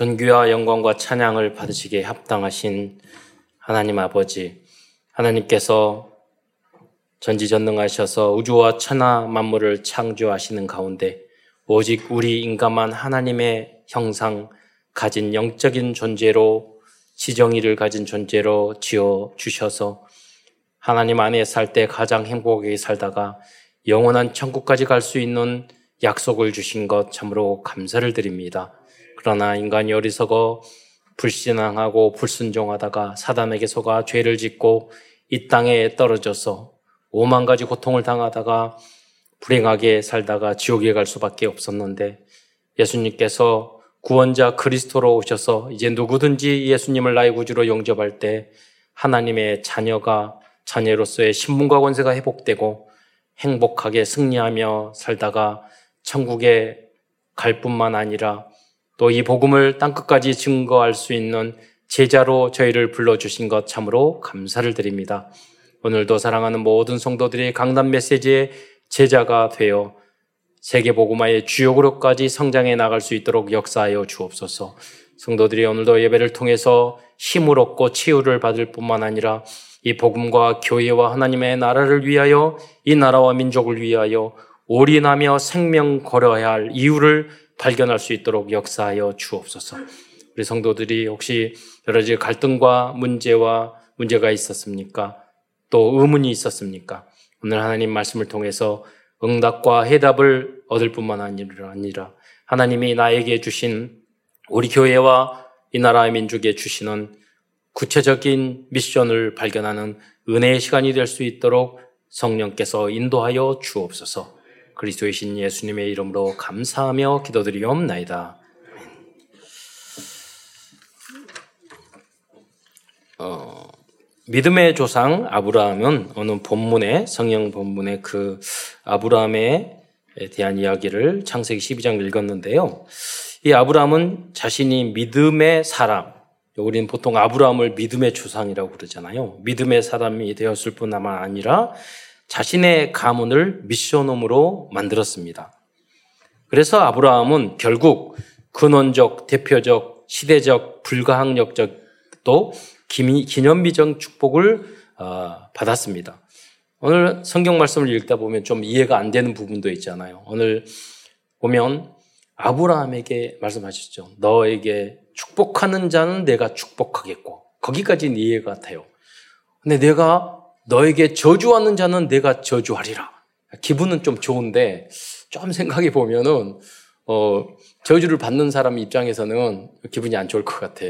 존귀와 영광과 찬양을 받으시기에 합당하신 하나님 아버지, 하나님께서 전지전능하셔서 우주와 천하 만물을 창조하시는 가운데 오직 우리 인간만 하나님의 형상 가진 영적인 존재로 지정의를 가진 존재로 지어 주셔서 하나님 안에 살 때 가장 행복하게 살다가 영원한 천국까지 갈 수 있는 약속을 주신 것 참으로 감사를 드립니다. 그러나 인간이 어리석어 불신앙하고 불순종하다가 사단에게 속아 죄를 짓고 이 땅에 떨어져서 오만 가지 고통을 당하다가 불행하게 살다가 지옥에 갈 수밖에 없었는데 예수님께서 구원자 그리스도로 오셔서 이제 누구든지 예수님을 나의 구주로 영접할 때 하나님의 자녀가 자녀로서의 신분과 권세가 회복되고 행복하게 승리하며 살다가 천국에 갈 뿐만 아니라 또 이 복음을 땅끝까지 증거할 수 있는 제자로 저희를 불러주신 것 참으로 감사를 드립니다. 오늘도 사랑하는 모든 성도들이 강단 메시지의 제자가 되어 세계 복음화의 주역으로까지 성장해 나갈 수 있도록 역사하여 주옵소서. 성도들이 오늘도 예배를 통해서 힘을 얻고 치유를 받을 뿐만 아니라 이 복음과 교회와 하나님의 나라를 위하여 이 나라와 민족을 위하여 올인하며 생명 걸어야 할 이유를 발견할 수 있도록 역사하여 주옵소서. 우리 성도들이 혹시 여러 가지 갈등과 문제와 문제가 있었습니까? 또 의문이 있었습니까? 오늘 하나님 말씀을 통해서 응답과 해답을 얻을 뿐만 아니라 하나님이 나에게 주신 우리 교회와 이 나라의 민족에 주시는 구체적인 미션을 발견하는 은혜의 시간이 될 수 있도록 성령께서 인도하여 주옵소서. 그리스도의 신 예수님의 이름으로 감사하며 기도드리옵나이다. 어, 믿음의 조상 아브라함은 어느 본문에 성령 본문에 그 아브라함에 대한 이야기를 창세기 12장 읽었는데요. 이 아브라함은 자신이 믿음의 사람, 우리는 보통 아브라함을 믿음의 조상이라고 그러잖아요. 믿음의 사람이 되었을 뿐만 아니라 자신의 가문을 미션홈으로 만들었습니다. 그래서 아브라함은 결국 근원적, 대표적, 시대적, 불가항력적 또 기념비적 축복을 어, 받았습니다. 오늘 성경 말씀을 읽다 보면 좀 이해가 안 되는 부분도 있잖아요. 오늘 보면 아브라함에게 말씀하셨죠. 너에게 축복하는 자는 내가 축복하겠고 거기까지는 이해가 돼요. 근데 내가 너에게 저주하는 자는 내가 저주하리라. 기분은 좀 좋은데 좀 생각해 보면은 어, 저주를 받는 사람 입장에서는 기분이 안 좋을 것 같아.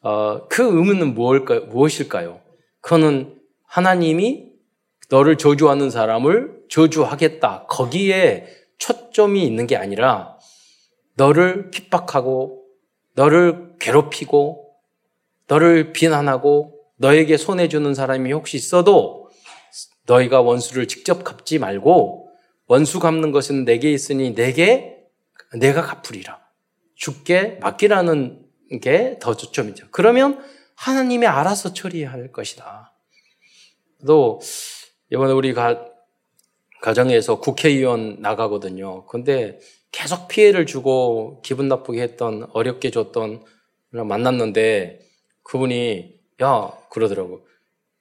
어, 그 의미는 무엇일까, 무엇일까요? 그거는 하나님이 너를 저주하는 사람을 저주하겠다. 거기에 초점이 있는 게 아니라 너를 핍박하고 너를 괴롭히고 너를 비난하고 너에게 손해주는 사람이 혹시 있어도 너희가 원수를 직접 갚지 말고 원수 갚는 것은 내게 있으니 내게 내가 갚으리라. 죽게 맡기라는 게 더 초점이죠. 그러면 하나님이 알아서 처리할 것이다. 또 이번에 우리 가, 가정에서 국회의원 나가거든요. 근데 계속 피해를 주고 기분 나쁘게 했던 어렵게 줬던 만났는데 그분이 야 그러더라고.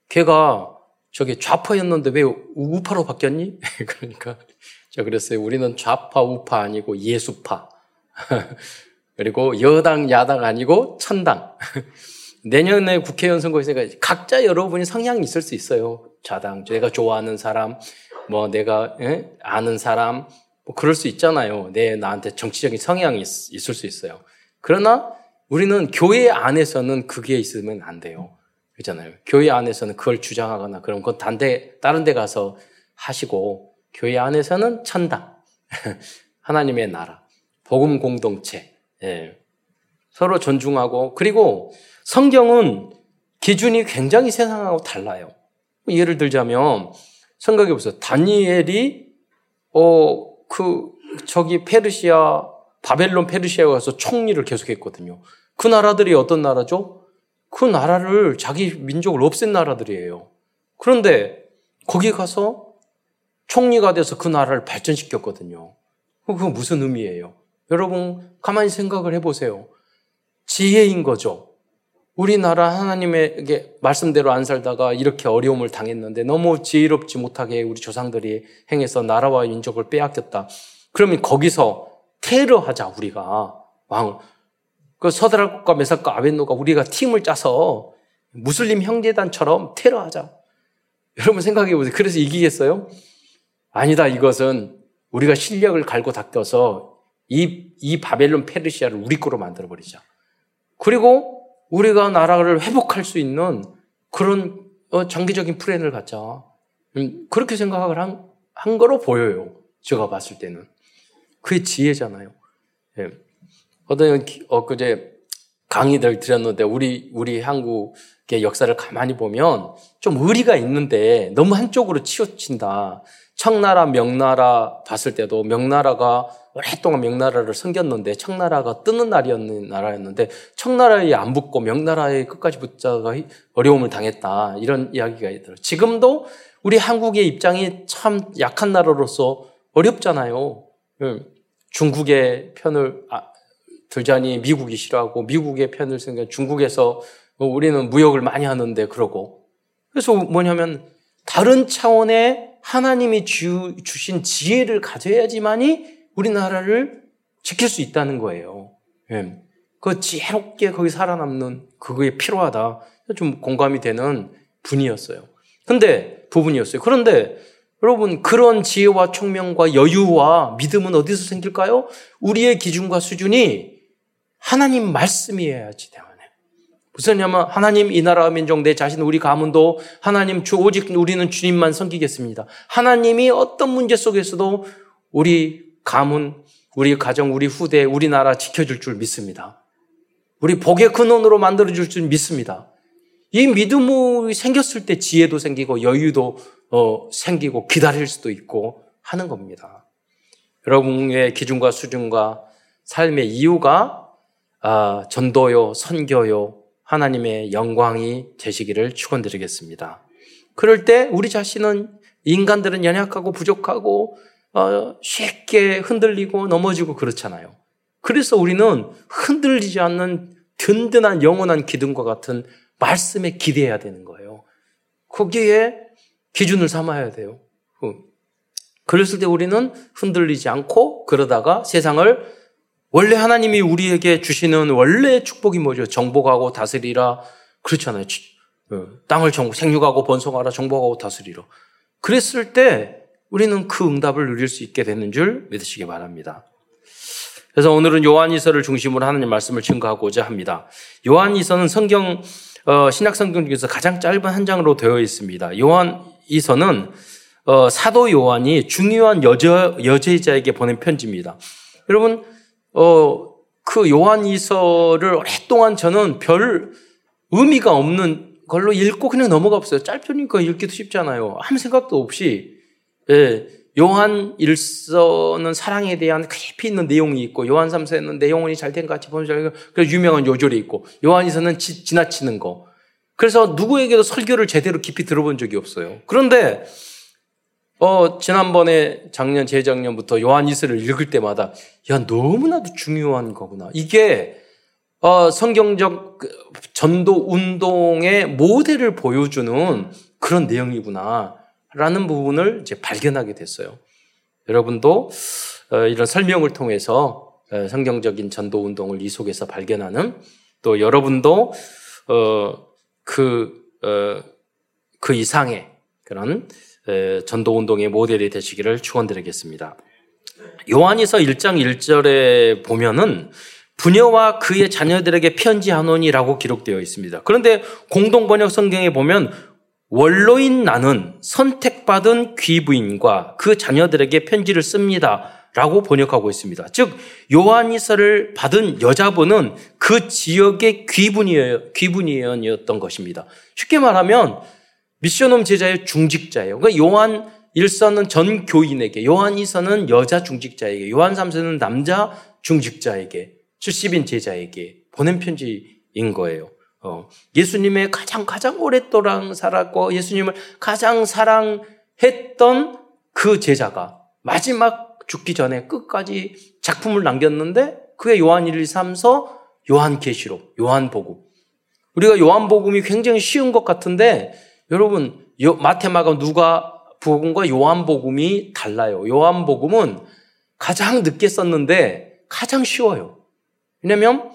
걔가 저기 좌파였는데 왜 우파로 바뀌었니? 그러니까 제가 그랬어요. 우리는 좌파 우파 아니고 예수파. 그리고 여당 야당 아니고 천당. 내년에 국회의원 선거 있으니까 각자 여러분이 성향이 있을 수 있어요. 좌당, 내가 좋아하는 사람, 뭐 내가 에? 아는 사람, 뭐 그럴 수 있잖아요. 내 나한테 정치적인 성향이 있, 있을 수 있어요. 그러나 우리는 교회 안에서는 그게 있으면 안 돼요. 그렇잖아요. 교회 안에서는 그걸 주장하거나 그런 건 단대 다른 데 가서 하시고 교회 안에서는 천당 하나님의 나라 복음 공동체 예. 서로 존중하고 그리고 성경은 기준이 굉장히 세상하고 달라요. 예를 들자면 생각해 보세요. 다니엘이 어 그 저기 페르시아 바벨론 페르시아에 가서 총리를 계속했거든요. 그 나라들이 어떤 나라죠? 그 나라를 자기 민족을 없앤 나라들이에요. 그런데 거기 가서 총리가 돼서 그 나라를 발전시켰거든요. 그건 무슨 의미예요? 여러분 가만히 생각을 해보세요. 지혜인 거죠. 우리나라 하나님에게 말씀대로 안 살다가 이렇게 어려움을 당했는데 너무 지혜롭지 못하게 우리 조상들이 행해서 나라와 민족을 빼앗겼다. 그러면 거기서 테러하자 우리가 왕. 그 서드락과 메삭과 아벤노가 우리가 팀을 짜서 무슬림 형제단처럼 테러하자. 여러분 생각해 보세요. 그래서 이기겠어요? 아니다. 이것은 우리가 실력을 갈고 닦여서 이, 이 바벨론 페르시아를 우리 거로 만들어 버리자. 그리고 우리가 나라를 회복할 수 있는 그런 어, 장기적인 플랜을 갖자. 음, 그렇게 생각을 한, 한 거로 보여요. 제가 봤을 때는. 그게 지혜잖아요. 예. 어떤 엊그제 강의들 드렸는데 우리 우리 한국의 역사를 가만히 보면 좀 의리가 있는데 너무 한쪽으로 치우친다. 청나라, 명나라 봤을 때도 명나라가 오랫동안 명나라를 섬겼는데 청나라가 뜨는 날이었는 나라였는데 청나라에 안 붙고 명나라에 끝까지 붙자가 어려움을 당했다. 이런 이야기가 있더라고요. 지금도 우리 한국의 입장이 참 약한 나라로서 어렵잖아요. 예. 중국의 편을 아, 들자니 미국이 싫어하고 미국의 편을 생각 중국에서 우리는 무역을 많이 하는데 그러고 그래서 뭐냐면 다른 차원의 하나님이 주, 주신 지혜를 가져야지만이 우리나라를 지킬 수 있다는 거예요. 예. 그 지혜롭게 거기 살아남는 그거에 필요하다. 좀 공감이 되는 분이었어요. 근데 부분이었어요. 그런데 여러분 그런 지혜와 총명과 여유와 믿음은 어디서 생길까요? 우리의 기준과 수준이 하나님 말씀이어야지 때문에. 무슨 냐면 하나님 이 나라 민족 내 자신 우리 가문도 하나님 주 오직 우리는 주님만 섬기겠습니다. 하나님이 어떤 문제 속에서도 우리 가문, 우리 가정, 우리 후대, 우리나라 지켜줄 줄 믿습니다. 우리 복의 근원으로 만들어줄 줄 믿습니다. 이 믿음이 생겼을 때 지혜도 생기고 여유도 어, 생기고 기다릴 수도 있고 하는 겁니다. 여러분의 기준과 수준과 삶의 이유가 아, 전도요, 선교요, 하나님의 영광이 되시기를 축원드리겠습니다. 그럴 때 우리 자신은 인간들은 연약하고 부족하고 어, 쉽게 흔들리고 넘어지고 그렇잖아요. 그래서 우리는 흔들리지 않는 든든한 영원한 기둥과 같은 말씀에 기대해야 되는 거예요. 거기에 기준을 삼아야 돼요. 그랬을 때 우리는 흔들리지 않고 그러다가 세상을 원래 하나님이 우리에게 주시는 원래 축복이 뭐죠? 정복하고 다스리라. 그렇잖아요. 어, 땅을 정복, 생육하고 번성하라, 정복하고 다스리라. 그랬을 때 우리는 그 응답을 누릴 수 있게 되는 줄 믿으시기 바랍니다. 그래서 오늘은 요한이서를 중심으로 하나님 말씀을 증거하고자 합니다. 요한이서는 성경 어, 신약 성경 중에서 가장 짧은 한 장으로 되어 있습니다. 요한 이서는 어, 사도 요한이 중요한 여자 여제자에게 보낸 편지입니다. 여러분 어, 그 요한 이서를 오랫동안 저는 별 의미가 없는 걸로 읽고 그냥 넘어가 봤어요. 짧으니까 읽기도 쉽잖아요. 아무 생각도 없이 예, 요한 일서는 사랑에 대한 깊이 있는 내용이 있고 요한 삼서에는 내 영혼이 잘된 같이 줄 그래서 유명한 요절이 있고 요한 이서는 지, 지나치는 거. 그래서 누구에게도 설교를 제대로 깊이 들어본 적이 없어요. 그런데 어, 지난번에 작년 재작년부터 요한 이서를 읽을 때마다 야 너무나도 중요한 거구나. 이게 어, 성경적 그 전도 운동의 모델을 보여주는 그런 내용이구나. 라는 부분을 이제 발견하게 됐어요. 여러분도 어, 이런 설명을 통해서 어, 성경적인 전도 운동을 이 속에서 발견하는 또 여러분도 그, 그 이상의 그런 전도 운동의 모델이 되시기를 축원드리겠습니다. 요한이서 1장 1절에 보면은 부녀와 그의 자녀들에게 편지하노니라고 기록되어 있습니다. 그런데 공동 번역 성경에 보면 원로인 나는 선택받은 귀부인과 그 자녀들에게 편지를 씁니다. 라고 번역하고 있습니다. 즉, 요한이서를 받은 여자분은 그 지역의 귀분이었던 것입니다. 쉽게 말하면 미션홈 제자의 중직자예요. 그러니까 요한 1서는 전 교인에게, 요한 2서는 여자 중직자에게, 요한 3서는 남자 중직자에게, 70인 제자에게 보낸 편지인 거예요. 어, 예수님의 가장 가장 오랫동안 살았고 예수님을 가장 사랑했던 그 제자가 마지막 죽기 전에 끝까지 작품을 남겼는데 그게 요한 1, 2, 3서 요한 계시록, 요한 복음. 우리가 요한 복음이 굉장히 쉬운 것 같은데 여러분 마테마가 누가 복음과 요한 복음이 달라요. 요한 복음은 가장 늦게 썼는데 가장 쉬워요. 왜냐면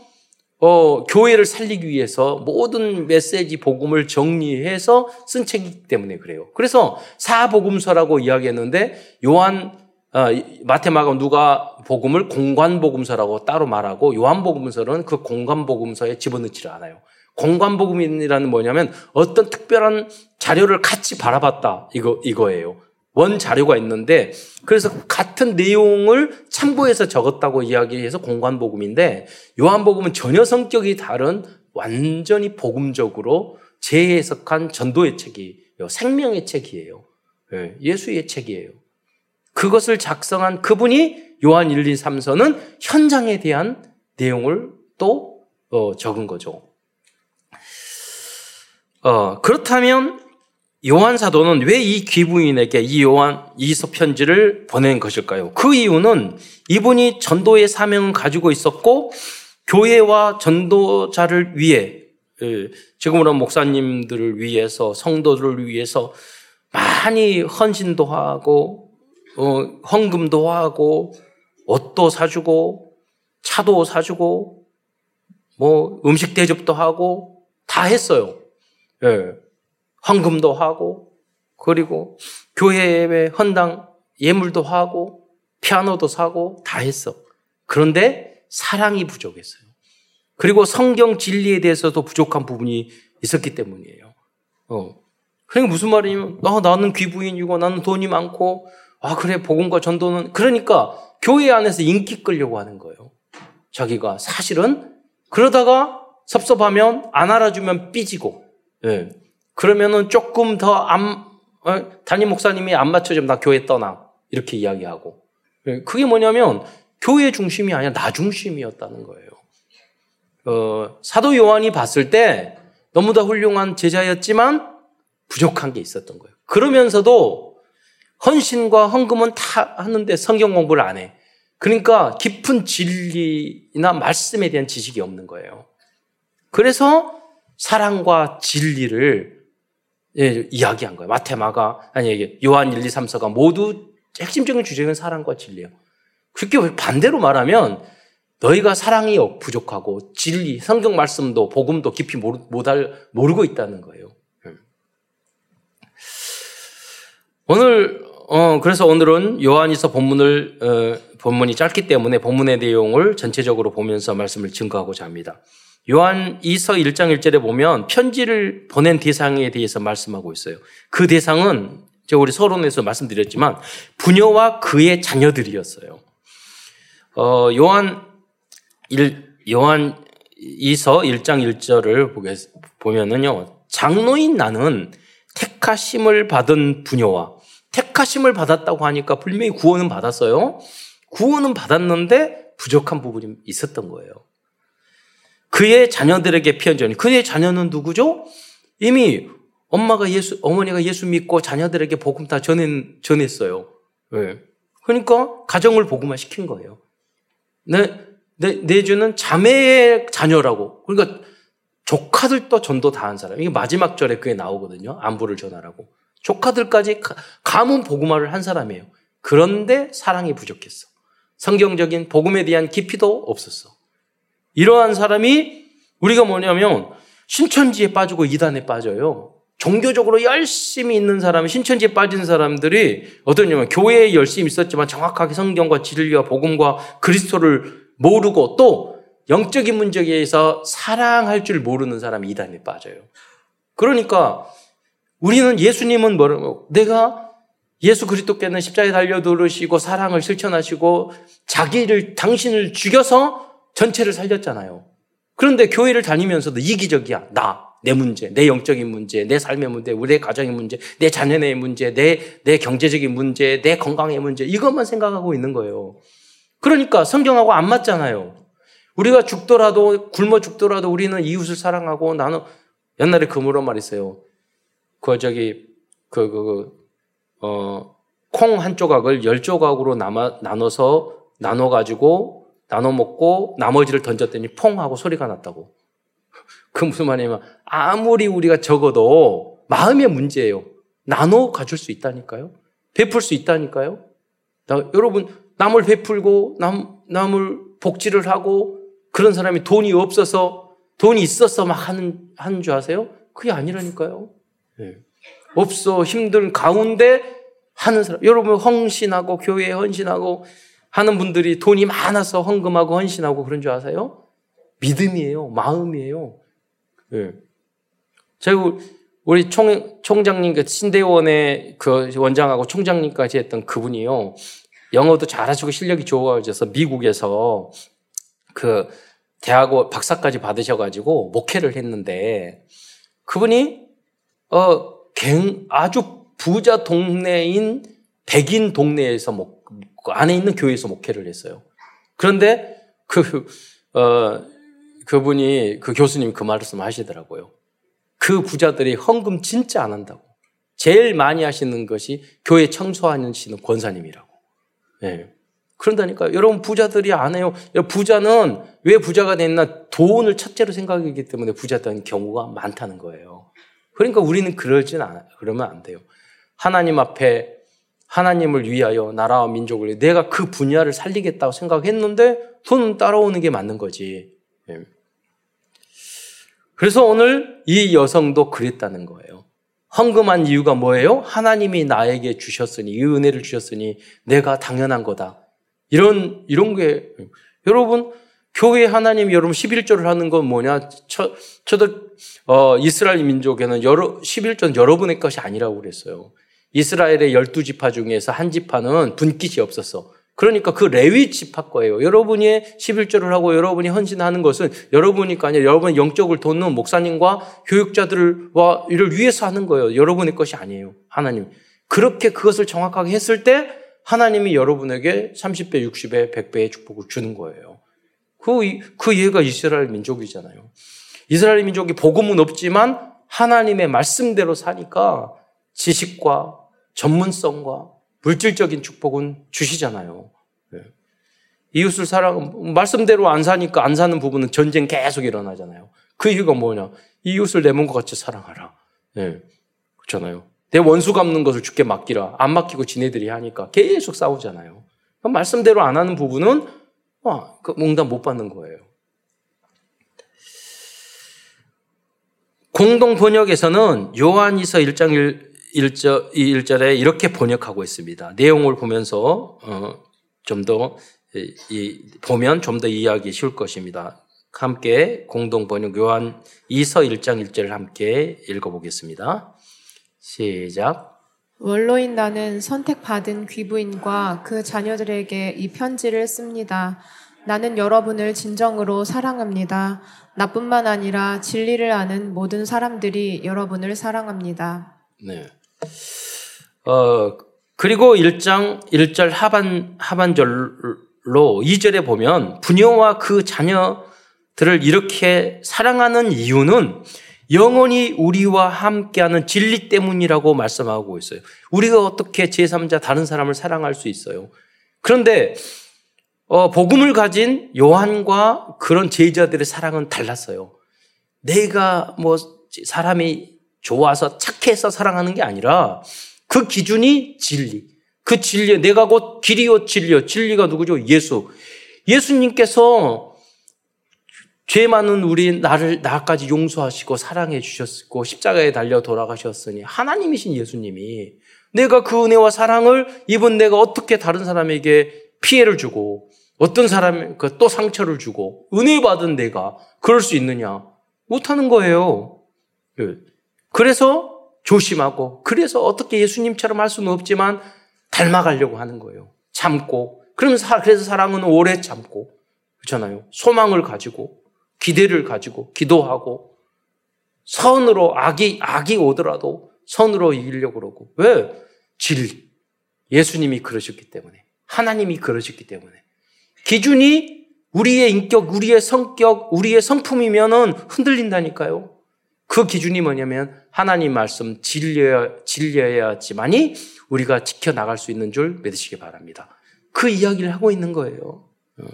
어, 교회를 살리기 위해서 모든 메시지 복음을 정리해서 쓴 책이기 때문에 그래요. 그래서 사복음서라고 이야기했는데 요한 어, 마테마가 누가 복음을 공관복음서라고 따로 말하고 요한복음서는 그 공관복음서에 집어넣지를 않아요. 공관복음이라는 뭐냐면 어떤 특별한 자료를 같이 바라봤다 이거 이거예요. 원 자료가 있는데 그래서 같은 내용을 참고해서 적었다고 이야기해서 공관 복음인데 요한 복음은 전혀 성격이 다른 완전히 복음적으로 재해석한 전도의 책이에요. 생명의 책이에요. 예, 예수의 책이에요. 그것을 작성한 그분이 요한 1, 2, 3서는 현장에 대한 내용을 또 어, 적은 거죠. 어, 그렇다면 요한 사도는 왜 이 귀부인에게 이 요한 이서 편지를 보낸 것일까요? 그 이유는 이분이 전도의 사명을 가지고 있었고 교회와 전도자를 위해 예, 지금으로 목사님들을 위해서 성도들을 위해서 많이 헌신도 하고 어, 헌금도 하고 옷도 사주고 차도 사주고 뭐 음식 대접도 하고 다 했어요. 예. 헌금도 하고 그리고 교회에 헌당 예물도 하고 피아노도 사고 다 했어. 그런데 사랑이 부족했어요. 그리고 성경 진리에 대해서도 부족한 부분이 있었기 때문이에요. 어. 그러니까 무슨 말이냐면, 아, 나는 귀부인이고 나는 돈이 많고, 아, 그래, 복음과 전도는. 그러니까 교회 안에서 인기 끌려고 하는 거예요. 자기가 사실은 그러다가 섭섭하면 안 알아주면 삐지고, 예. 그러면은 조금 더 안, 어, 담임 목사님이 안 맞춰주면 나 교회 떠나. 이렇게 이야기하고. 예, 그게 뭐냐면 교회 중심이 아니라 나 중심이었다는 거예요. 어, 사도 요한이 봤을 때 너무나 훌륭한 제자였지만 부족한 게 있었던 거예요. 그러면서도 헌신과 헌금은 다 하는데 성경 공부를 안 해. 그러니까 깊은 진리나 말씀에 대한 지식이 없는 거예요. 그래서 사랑과 진리를 예, 이야기한 거예요. 마테마가, 아니, 요한 1, 2, 3서가 모두 핵심적인 주제는 사랑과 진리예요. 그렇게 반대로 말하면 너희가 사랑이 부족하고 진리, 성경 말씀도 복음도 깊이 모르, 못알, 모르고 있다는 거예요. 음. 오늘, 어, 그래서 오늘은 요한이서 본문을, 어, 본문이 짧기 때문에 본문의 내용을 전체적으로 보면서 말씀을 증거하고자 합니다. 요한 2서 1장 1절에 보면 편지를 보낸 대상에 대해서 말씀하고 있어요. 그 대상은 제가 우리 서론에서 말씀드렸지만 부녀와 그의 자녀들이었어요. 어, 요한 1, 요한 2서 1장 1절을 보겠, 보면은요. 장로인 나는 택하심을 받은 부녀와 택하심을 받았다고 하니까 분명히 구원은 받았어요. 구원은 받았는데 부족한 부분이 있었던 거예요. 그의 자녀들에게 편지하니 그의 자녀는 누구죠? 이미 엄마가 예수 어머니가 예수 믿고 자녀들에게 복음 다 전했, 전했어요. 왜? 그러니까 가정을 복음화 시킨 거예요. 내, 내, 내 주는 자매의 자녀라고. 그러니까 조카들도 전도 다 한 사람. 이게 마지막 절에 그게 나오거든요. 안부를 전하라고. 조카들까지 가문 복음화를 한 사람이에요. 그런데 사랑이 부족했어. 성경적인 복음에 대한 깊이도 없었어. 이러한 사람이 우리가 뭐냐면 신천지에 빠지고 이단에 빠져요. 종교적으로 열심히 있는 사람이 신천지에 빠진 사람들이 어떠냐면 교회에 열심히 있었지만 정확하게 성경과 진리와 복음과 그리스도를 모르고 또 영적인 문제에 대해서 사랑할 줄 모르는 사람이 이단에 빠져요. 그러니까 우리는 예수님은 뭐라고 내가 예수 그리스도께는 십자가에 달려 들으시고 사랑을 실천하시고 자기를 당신을 죽여서 전체를 살렸잖아요. 그런데 교회를 다니면서도 이기적이야. 나, 내 문제, 내 영적인 문제, 내 삶의 문제, 우리 가정의 문제, 내 자녀의 문제, 내, 내 경제적인 문제, 내 건강의 문제, 이것만 생각하고 있는 거예요. 그러니까 성경하고 안 맞잖아요. 우리가 죽더라도, 굶어 죽더라도 우리는 이웃을 사랑하고 나는 옛날에 그 물어 말했어요. 그 저기, 그, 그, 그, 어, 콩 한 조각을 열 조각으로 남아, 나눠서 나눠가지고 나눠 먹고 나머지를 던졌더니 퐁 하고 소리가 났다고. 그 무슨 말이냐면 아무리 우리가 적어도 마음의 문제예요. 나눠 가질 수 있다니까요. 베풀 수 있다니까요. 나, 여러분 남을 베풀고 남 남을 복지를 하고 그런 사람이 돈이 없어서 돈이 있어서 막 하는 하는 줄 아세요? 그게 아니라니까요. 네. 없어 힘든 가운데 하는 사람. 여러분 헌신하고 교회에 헌신하고 하는 분들이 돈이 많아서 헌금하고 헌신하고 그런 줄 아세요? 믿음이에요. 마음이에요. 예. 제가 우리 총, 총장님, 그 신대원의 그 원장하고 총장님까지 했던 그분이요. 영어도 잘하시고 실력이 좋아져서 미국에서 그 대학원 박사까지 받으셔가지고 목회를 했는데 그분이 어, 아주 부자 동네인 백인 동네에서 목, 그 안에 있는 교회에서 목회를 했어요. 그런데 그, 어, 그분이, 그 교수님 그 말씀 하시더라고요. 그 부자들이 헌금 진짜 안 한다고. 제일 많이 하시는 것이 교회 청소하시는 권사님이라고. 네. 그런다니까 여러분 부자들이 안 해요. 부자는 왜 부자가 됐나 돈을 첫째로 생각하기 때문에 부자된 경우가 많다는 거예요. 그러니까 우리는 그러진 않아. 그러면 안 돼요. 하나님 앞에 하나님을 위하여 나라와 민족을 위해 내가 그 분야를 살리겠다고 생각했는데 손은 따라오는 게 맞는 거지. 예. 그래서 오늘 이 여성도 그랬다는 거예요. 헌금한 이유가 뭐예요? 하나님이 나에게 주셨으니, 이 은혜를 주셨으니 내가 당연한 거다. 이런, 이런 게, 여러분, 교회 하나님 여러분 11조를 하는 건 뭐냐? 저, 저도, 어, 이스라엘 민족에는 여러, 11조는 여러분의 것이 아니라고 그랬어요. 이스라엘의 열두 지파 중에서 한 지파는 분깃이 없었어. 그러니까 그 레위 지파 거예요. 여러분이 11조를 하고 여러분이 헌신하는 것은 여러분이가 아니라 여러분 영적을 돕는 목사님과 교육자들과 이를 위해서 하는 거예요. 여러분의 것이 아니에요. 하나님. 그렇게 그것을 정확하게 했을 때 하나님이 여러분에게 30배, 60배, 100배의 축복을 주는 거예요. 그, 그 예가 이스라엘 민족이잖아요. 이스라엘 민족이 복음은 없지만 하나님의 말씀대로 사니까 지식과 전문성과 물질적인 축복은 주시잖아요. 네. 이웃을 사랑, 말씀대로 안 사니까 안 사는 부분은 전쟁 계속 일어나잖아요. 그 이유가 뭐냐? 이웃을 내 몸과 같이 사랑하라. 네. 그렇잖아요. 내 원수 갚는 것을 죽게 맡기라. 안 맡기고 지네들이 하니까 계속 싸우잖아요. 말씀대로 안 하는 부분은 아, 그 응답 못 받는 거예요. 공동 번역에서는 요한이서 1장 1, 1절, 1절에 이렇게 번역하고 있습니다. 내용을 보면서 어, 좀더 보면 좀 더 이해하기 쉬울 것입니다. 함께 공동 번역 요한 2서 1장 1절을 함께 읽어보겠습니다. 시작. 원로인 나는 선택받은 귀부인과 그 자녀들에게 이 편지를 씁니다. 나는 여러분을 진정으로 사랑합니다. 나뿐만 아니라 진리를 아는 모든 사람들이 여러분을 사랑합니다. 네. 어, 그리고 1장 1절 하반, 하반절로 2절에 보면 부녀와 그 자녀들을 이렇게 사랑하는 이유는 영원히 우리와 함께하는 진리 때문이라고 말씀하고 있어요. 우리가 어떻게 제3자 다른 사람을 사랑할 수 있어요? 그런데 어, 복음을 가진 요한과 그런 제자들의 사랑은 달랐어요. 내가 뭐 사람이 좋아서 착해서 사랑하는 게 아니라 그 기준이 진리. 그 진리, 내가 곧 길이요 진리요. 진리가 누구죠? 예수. 예수님께서 죄 많은 우리 나를 나까지 용서하시고 사랑해 주셨고 십자가에 달려 돌아가셨으니 하나님이신 예수님이 내가 그 은혜와 사랑을 입은 내가 어떻게 다른 사람에게 피해를 주고 어떤 사람 그또 상처를 주고 은혜 받은 내가 그럴 수 있느냐 못하는 거예요. 예. 그래서 조심하고 그래서 어떻게 예수님처럼 할 수는 없지만 닮아가려고 하는 거예요. 참고 그러면서 그래서 사랑은 오래 참고 그렇잖아요. 소망을 가지고 기대를 가지고 기도하고 선으로 악이 악이 오더라도 선으로 이기려고 그러고 왜 진리 예수님이 그러셨기 때문에 하나님이 그러셨기 때문에 기준이 우리의 인격, 우리의 성격, 우리의 성품이면은 흔들린다니까요. 그 기준이 뭐냐면 하나님 말씀 진려야, 진려야지만이 우리가 지켜나갈 수 있는 줄 믿으시기 바랍니다. 그 이야기를 하고 있는 거예요. 어.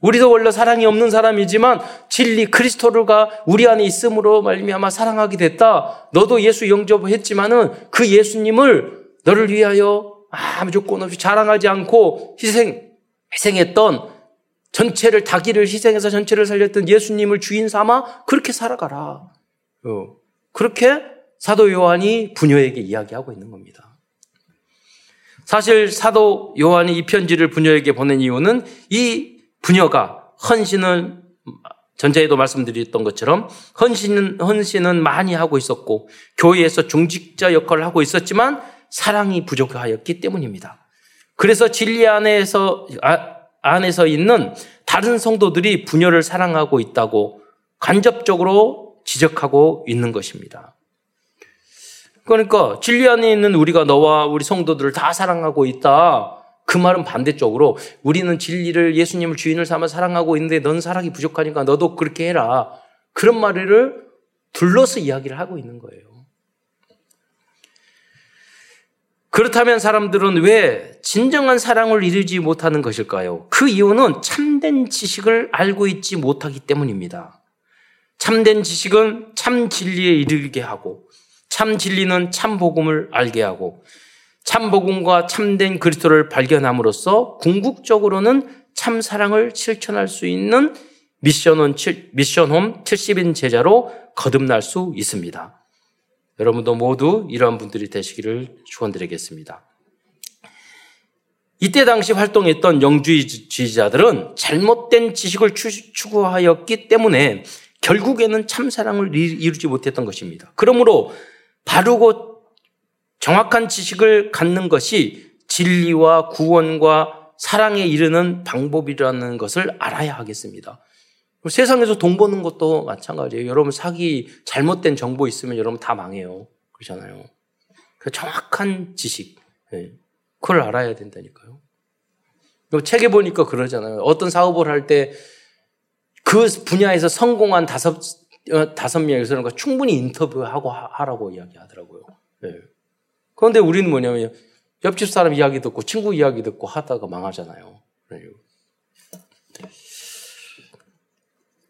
우리도 원래 사랑이 없는 사람이지만 진리 그리스도가 우리 안에 있음으로 말미암아 사랑하게 됐다. 너도 예수 영접했지만은 그 예수님을 너를 위하여 아무 조건 없이 자랑하지 않고 희생 희생했던 전체를 다기를 희생해서 전체를 살렸던 예수님을 주인 삼아 그렇게 살아가라. 어, 그렇게 사도 요한이 부녀에게 이야기하고 있는 겁니다. 사실 사도 요한이 이 편지를 부녀에게 보낸 이유는 이 부녀가 헌신을 전자에도 말씀드렸던 것처럼 헌신은 헌신은 많이 하고 있었고 교회에서 중직자 역할을 하고 있었지만 사랑이 부족하였기 때문입니다. 그래서 진리 안에서 아, 안에서 있는 다른 성도들이 부녀를 사랑하고 있다고 간접적으로 지적하고 있는 것입니다. 그러니까 진리 안에 있는 우리가 너와 우리 성도들을 다 사랑하고 있다. 그 말은 반대쪽으로 우리는 진리를 예수님을 주인을 삼아 사랑하고 있는데 넌 사랑이 부족하니까 너도 그렇게 해라. 그런 말을 둘러서 이야기를 하고 있는 거예요. 그렇다면 사람들은 왜 진정한 사랑을 이루지 못하는 것일까요? 그 이유는 참된 지식을 알고 있지 못하기 때문입니다. 참된 지식은 참 진리에 이르게 하고 참 진리는 참 복음을 알게 하고 참 복음과 참된 그리스도를 발견함으로써 궁극적으로는 참 사랑을 실천할 수 있는 미션홈, 미션홈 70인 제자로 거듭날 수 있습니다. 여러분도 모두 이러한 분들이 되시기를 축원드리겠습니다. 이때 당시 활동했던 영주의자들은 잘못된 지식을 추구하였기 때문에 결국에는 참사랑을 이루지 못했던 것입니다. 그러므로 바르고 정확한 지식을 갖는 것이 진리와 구원과 사랑에 이르는 방법이라는 것을 알아야 하겠습니다. 세상에서 돈 버는 것도 마찬가지예요. 여러분 사기 잘못된 정보 있으면 여러분 다 망해요. 그렇잖아요. 그 정확한 지식, 네. 그걸 알아야 된다니까요. 책에 보니까 그러잖아요. 어떤 사업을 할 때 그 분야에서 성공한 다섯 어, 다섯 명에서 충분히 인터뷰하고 하라고 이야기하더라고요. 네. 그런데 우리는 뭐냐면 옆집 사람 이야기 듣고 친구 이야기 듣고 하다가 망하잖아요.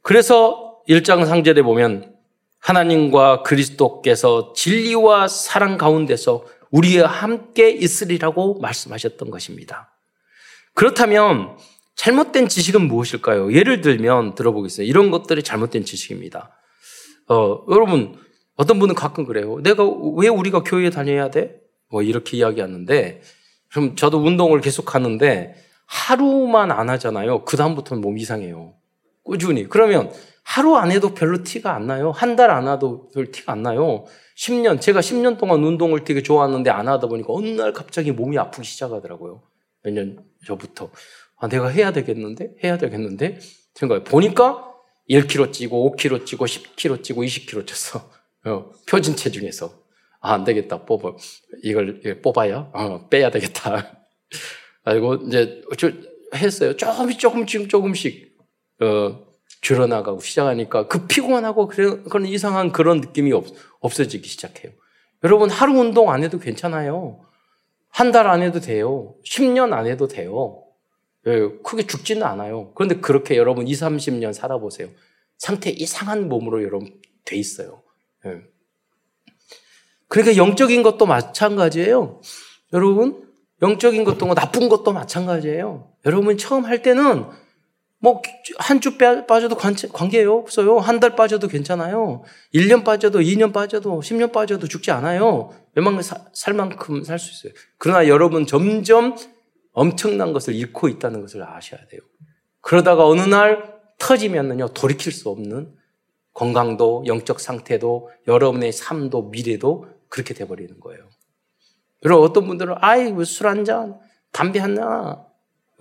그래서 1장 상절에 보면 하나님과 그리스도께서 진리와 사랑 가운데서 우리와 함께 있으리라고 말씀하셨던 것입니다. 그렇다면 잘못된 지식은 무엇일까요? 예를 들면 들어보겠습니다. 이런 것들이 잘못된 지식입니다. 어, 여러분 어떤 분은 가끔 그래요. 내가 왜 우리가 교회에 다녀야 돼? 뭐 이렇게 이야기하는데 그럼 저도 운동을 계속 하는데 하루만 안 하잖아요. 그 다음부터는 몸 이상해요. 꾸준히. 그러면 하루 안 해도 별로 티가 안 나요. 한 달 안 해도 별 티가 안 나요. 10년, 제가 10년 동안 운동을 되게 좋아하는데 안 하다 보니까 어느 날 갑자기 몸이 아프기 시작하더라고요. 몇년 전부터. 아, 내가 해야 되겠는데? 해야 되겠는데? 생각해. 보니까 1kg 찌고, 5kg 찌고, 10kg 찌고, 20kg 쪘어. 어, 표준 체중에서. 아, 안 되겠다. 뽑아. 이걸 뽑아야? 어, 빼야 되겠다. 알고, 이제, 했어요. 조금씩, 조금씩, 조금씩, 어, 줄어나가고 시작하니까 그 피곤하고 그런, 그런 이상한 그런 느낌이 없, 없어지기 시작해요. 여러분, 하루 운동 안 해도 괜찮아요. 한 달 안 해도 돼요. 10년 안 해도 돼요. 예, 크게 죽지는 않아요. 그런데 그렇게 여러분 2, 30년 살아보세요. 상태 이상한 몸으로 여러분 돼 있어요. 예. 그러니까 영적인 것도 마찬가지예요. 여러분, 영적인 것도 뭐 나쁜 것도 마찬가지예요. 여러분 처음 할 때는 뭐 한 주 빠져도 관계 요 없어요. 한 달 빠져도 괜찮아요. 1년 빠져도 2년 빠져도 10년 빠져도 죽지 않아요. 웬만큼 살 만큼 살 수 있어요. 그러나 여러분 점점 엄청난 것을 잃고 있다는 것을 아셔야 돼요. 그러다가 어느 날 터지면은요 돌이킬 수 없는 건강도 영적 상태도 여러분의 삶도 미래도 그렇게 돼버리는 거예요. 여러분 어떤 분들은 아이 술 한 잔, 담배 한 잔.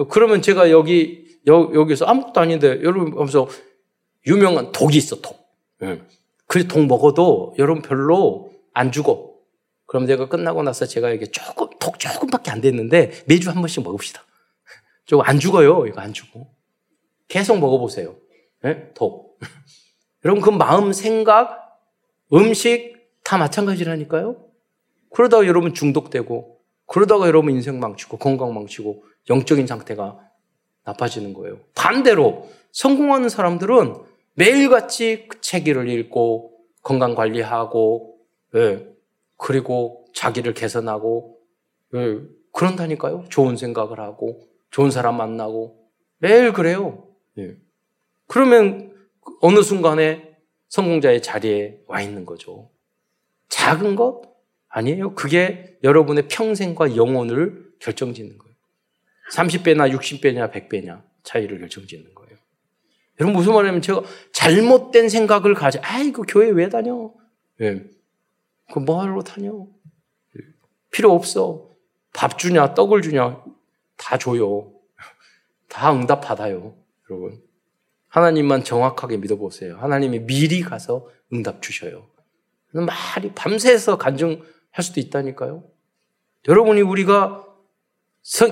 그러면 제가 여기 여, 여기서 아무것도 아닌데 여러분 하면서 유명한 독이 있어 독. 예. 그 독 먹어도 여러분 별로 안 죽어. 그럼 제가 끝나고 나서 제가 이게 조금 독 조금밖에 안 됐는데 매주 한 번씩 먹읍시다. 조금 안 죽어요. 이거 안 죽어. 계속 먹어보세요. 네? 독. 여러분 그 마음, 생각, 음식 다 마찬가지라니까요. 그러다가 여러분 중독되고, 그러다가 여러분 인생 망치고, 건강 망치고, 영적인 상태가 나빠지는 거예요. 반대로 성공하는 사람들은 매일같이 책을 읽고 건강 관리하고 예, 그리고 자기를 개선하고 예, 그런다니까요. 좋은 생각을 하고 좋은 사람 만나고 매일 그래요. 예. 그러면 어느 순간에 성공자의 자리에 와 있는 거죠. 작은 것 아니에요. 그게 여러분의 평생과 영혼을 결정짓는 거예요. 30배나 60배냐 100배냐 차이를 결정짓는 거예요. 여러분 무슨 말이냐면 제가 잘못된 생각을 가져. 아이고 교회 왜 다녀? 예. 그 뭐하러 다녀? 필요 없어. 밥 주냐 떡을 주냐 다 줘요. 다 응답 받아요. 여러분. 하나님만 정확하게 믿어보세요. 하나님이 미리 가서 응답 주셔요. 말이 밤새서 간증할 수도 있다니까요. 여러분이 우리가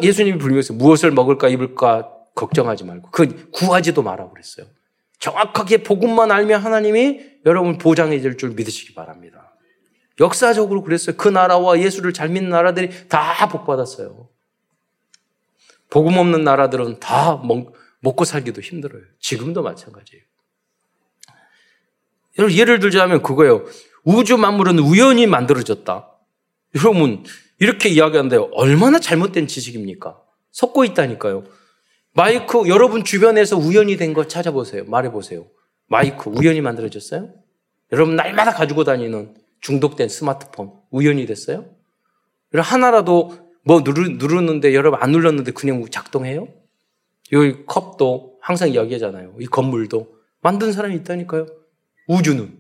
예수님이 불명해서 무엇을 먹을까 입을까 걱정하지 말고 그 구하지도 말라고 그랬어요. 정확하게 복음만 알면 하나님이 여러분 보장해 줄 줄 믿으시기 바랍니다. 역사적으로 그랬어요. 그 나라와 예수를 잘 믿는 나라들이 다 복받았어요. 복음 없는 나라들은 다 먹, 먹고 살기도 힘들어요. 지금도 마찬가지예요. 예를 들자면 그거예요. 우주 만물은 우연히 만들어졌다. 여러분, 이렇게 이야기하는데 얼마나 잘못된 지식입니까? 섞고 있다니까요. 마이크, 여러분 주변에서 우연히 된 거 찾아보세요. 말해보세요. 마이크, 우연히 만들어졌어요? 여러분 날마다 가지고 다니는 중독된 스마트폰, 우연히 됐어요? 하나라도 뭐 누르, 누르 는데 여러분 안 눌렀는데 그냥 작동해요? 이 컵도 항상 이야기하잖아요. 이 건물도 만든 사람이 있다니까요. 우주는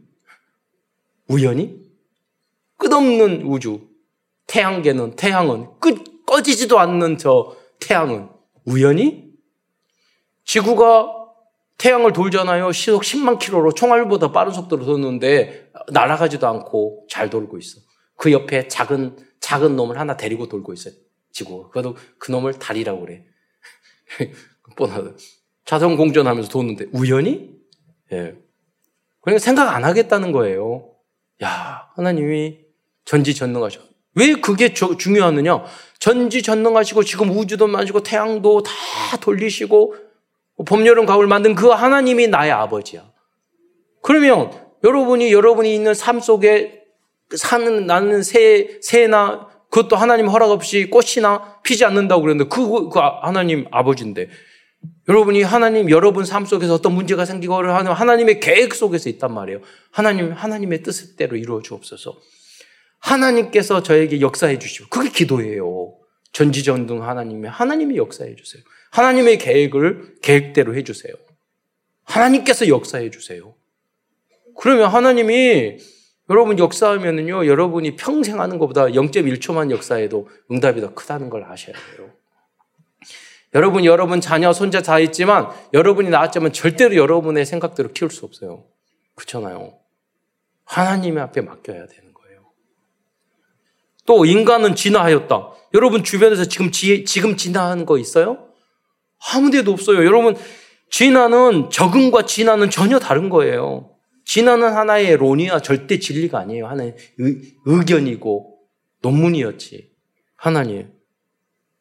우연히 끝없는 우주 태양계는 태양은 끝 꺼지지도 않는 저 태양은 우연히 지구가 태양을 돌잖아요. 시속 10만 킬로로 총알보다 빠른 속도로 도는데 날아가지도 않고 잘 돌고 있어. 그 옆에 작은 작은 놈을 하나 데리고 돌고 있어요. 지구가. 그래도 그 놈을 달이라고 그래. 뻔하다. 자선 공전하면서 도는데 우연히? 예. 그러니까 생각 안 하겠다는 거예요. 야, 하나님이 전지전능하셔. 왜 그게 저, 중요하느냐? 전지전능하시고 지금 우주도 만지고 태양도 다 돌리시고 봄, 여름, 가을 만든 그 하나님이 나의 아버지야. 그러면 여러분이 여러분이 있는 삶 속에 사는 나는 새 새나 그것도 하나님 허락 없이 꽃이나 피지 않는다고 그랬는데 그, 그 하나님 아버지인데 여러분이 하나님 여러분 삶 속에서 어떤 문제가 생기고 하는 하나님의 계획 속에서 있단 말이에요. 하나님 하나님의 뜻대로 이루어 주옵소서. 하나님께서 저에게 역사해 주시고 그게 기도예요. 전지전능 하나님의 하나님이 역사해 주세요. 하나님의 계획을 계획대로 해 주세요. 하나님께서 역사해 주세요. 그러면 하나님이 여러분 역사하면은요, 여러분이 평생 하는 것보다 0.1초만 역사해도 응답이 더 크다는 걸 아셔야 돼요. 여러분, 여러분 자녀, 손자 다 있지만 여러분이 낳았지만 절대로 여러분의 생각대로 키울 수 없어요. 그렇잖아요. 하나님 앞에 맡겨야 되는 거예요. 또 인간은 진화하였다. 여러분 주변에서 지금 지, 지금 진화하는 거 있어요? 아무 데도 없어요. 여러분 진화는 적응과 진화는 전혀 다른 거예요. 진화는 하나의 론이야 절대 진리가 아니에요. 하나의 의, 견이고 논문이었지. 하나님.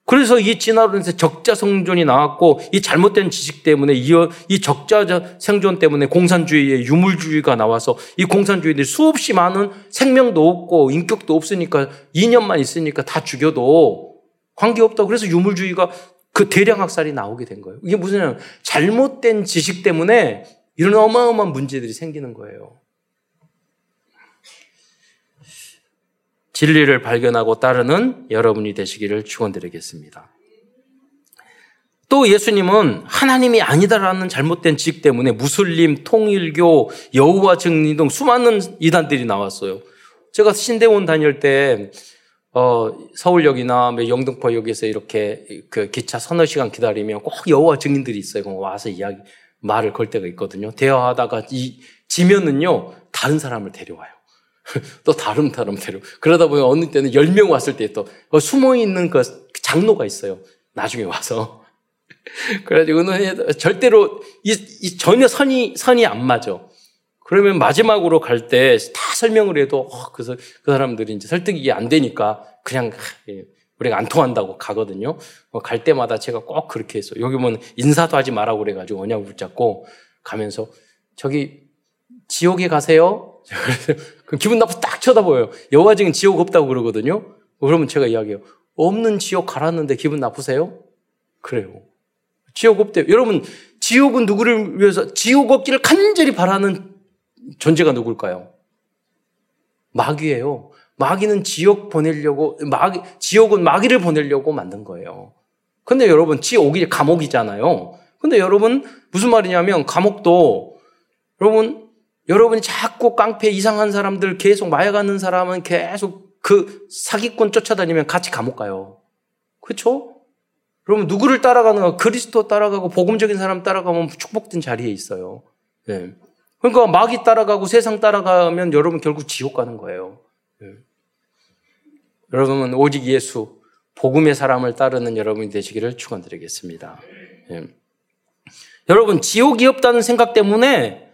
그래서 이 진화로 인해서 적자 생존이 나왔고 이 잘못된 지식 때문에 이, 이 적자 생존 때문에 공산주의의 유물주의가 나와서 이 공산주의들이 수없이 많은 생명도 없고 인격도 없으니까 2년만 있으니까 다 죽여도 관계없다고 그래서 유물주의가 그 대량 학살이 나오게 된 거예요. 이게 무슨 잘못된 지식 때문에 이런 어마어마한 문제들이 생기는 거예요. 진리를 발견하고 따르는 여러분이 되시기를 축원드리겠습니다. 또 예수님은 하나님이 아니다라는 잘못된 지식 때문에 무슬림, 통일교, 여호와 증인 등 수많은 이단들이 나왔어요. 제가 신대원 다닐 때 어, 서울역이나 뭐 영등포역에서 이렇게 그 기차 서너 시간 기다리면 꼭 여호와 증인들이 있어요. 와서 이야기 말을 걸 때가 있거든요. 대화하다가 이 지면은요 다른 사람을 데려와요. 또 다른 사람 데려. 그러다 보면 어느 때는 10명 왔을 때 또 숨어 있는 그 장로가 있어요. 나중에 와서. 그래가지고 는 절대로 이, 이, 전혀 선이 선이 안 맞아. 그러면 마지막으로 갈 때 다 설명을 해도 어, 그래서 그 사람들이 이제 설득이 안 되니까 그냥 예, 우리가 안 통한다고 가거든요. 어, 갈 때마다 제가 꼭 그렇게 했어. 여기 보면 인사도 하지 말라고 그래가지고 언약 붙잡고 가면서 저기 지옥에 가세요. 그 기분 나빠 딱 쳐다보여요. 여호와 증인 지옥 없다고 그러거든요. 그러면 제가 이야기해요. 없는 지옥 갈았는데 기분 나쁘세요? 그래요. 지옥 없대요. 여러분, 지옥은 누구를 위해서, 지옥 없기를 간절히 바라는 존재가 누굴까요? 마귀예요. 마귀는 지옥 보내려고, 마귀, 지옥은 마귀를 보내려고 만든 거예요. 근데 여러분, 지옥이 감옥이잖아요. 근데 여러분, 무슨 말이냐면, 감옥도, 여러분, 여러분이 자꾸 깡패 이상한 사람들 계속 마약하는 사람은 계속 그 사기꾼 쫓아다니면 같이 감옥 가요. 그렇죠? 그러면 누구를 따라가는가? 그리스도 따라가고 복음적인 사람 따라가면 축복된 자리에 있어요. 네. 그러니까 마귀 따라가고 세상 따라가면 여러분 결국 지옥 가는 거예요. 네. 여러분은 오직 예수, 복음의 사람을 따르는 여러분이 되시기를 축원드리겠습니다. 네. 여러분 지옥이 없다는 생각 때문에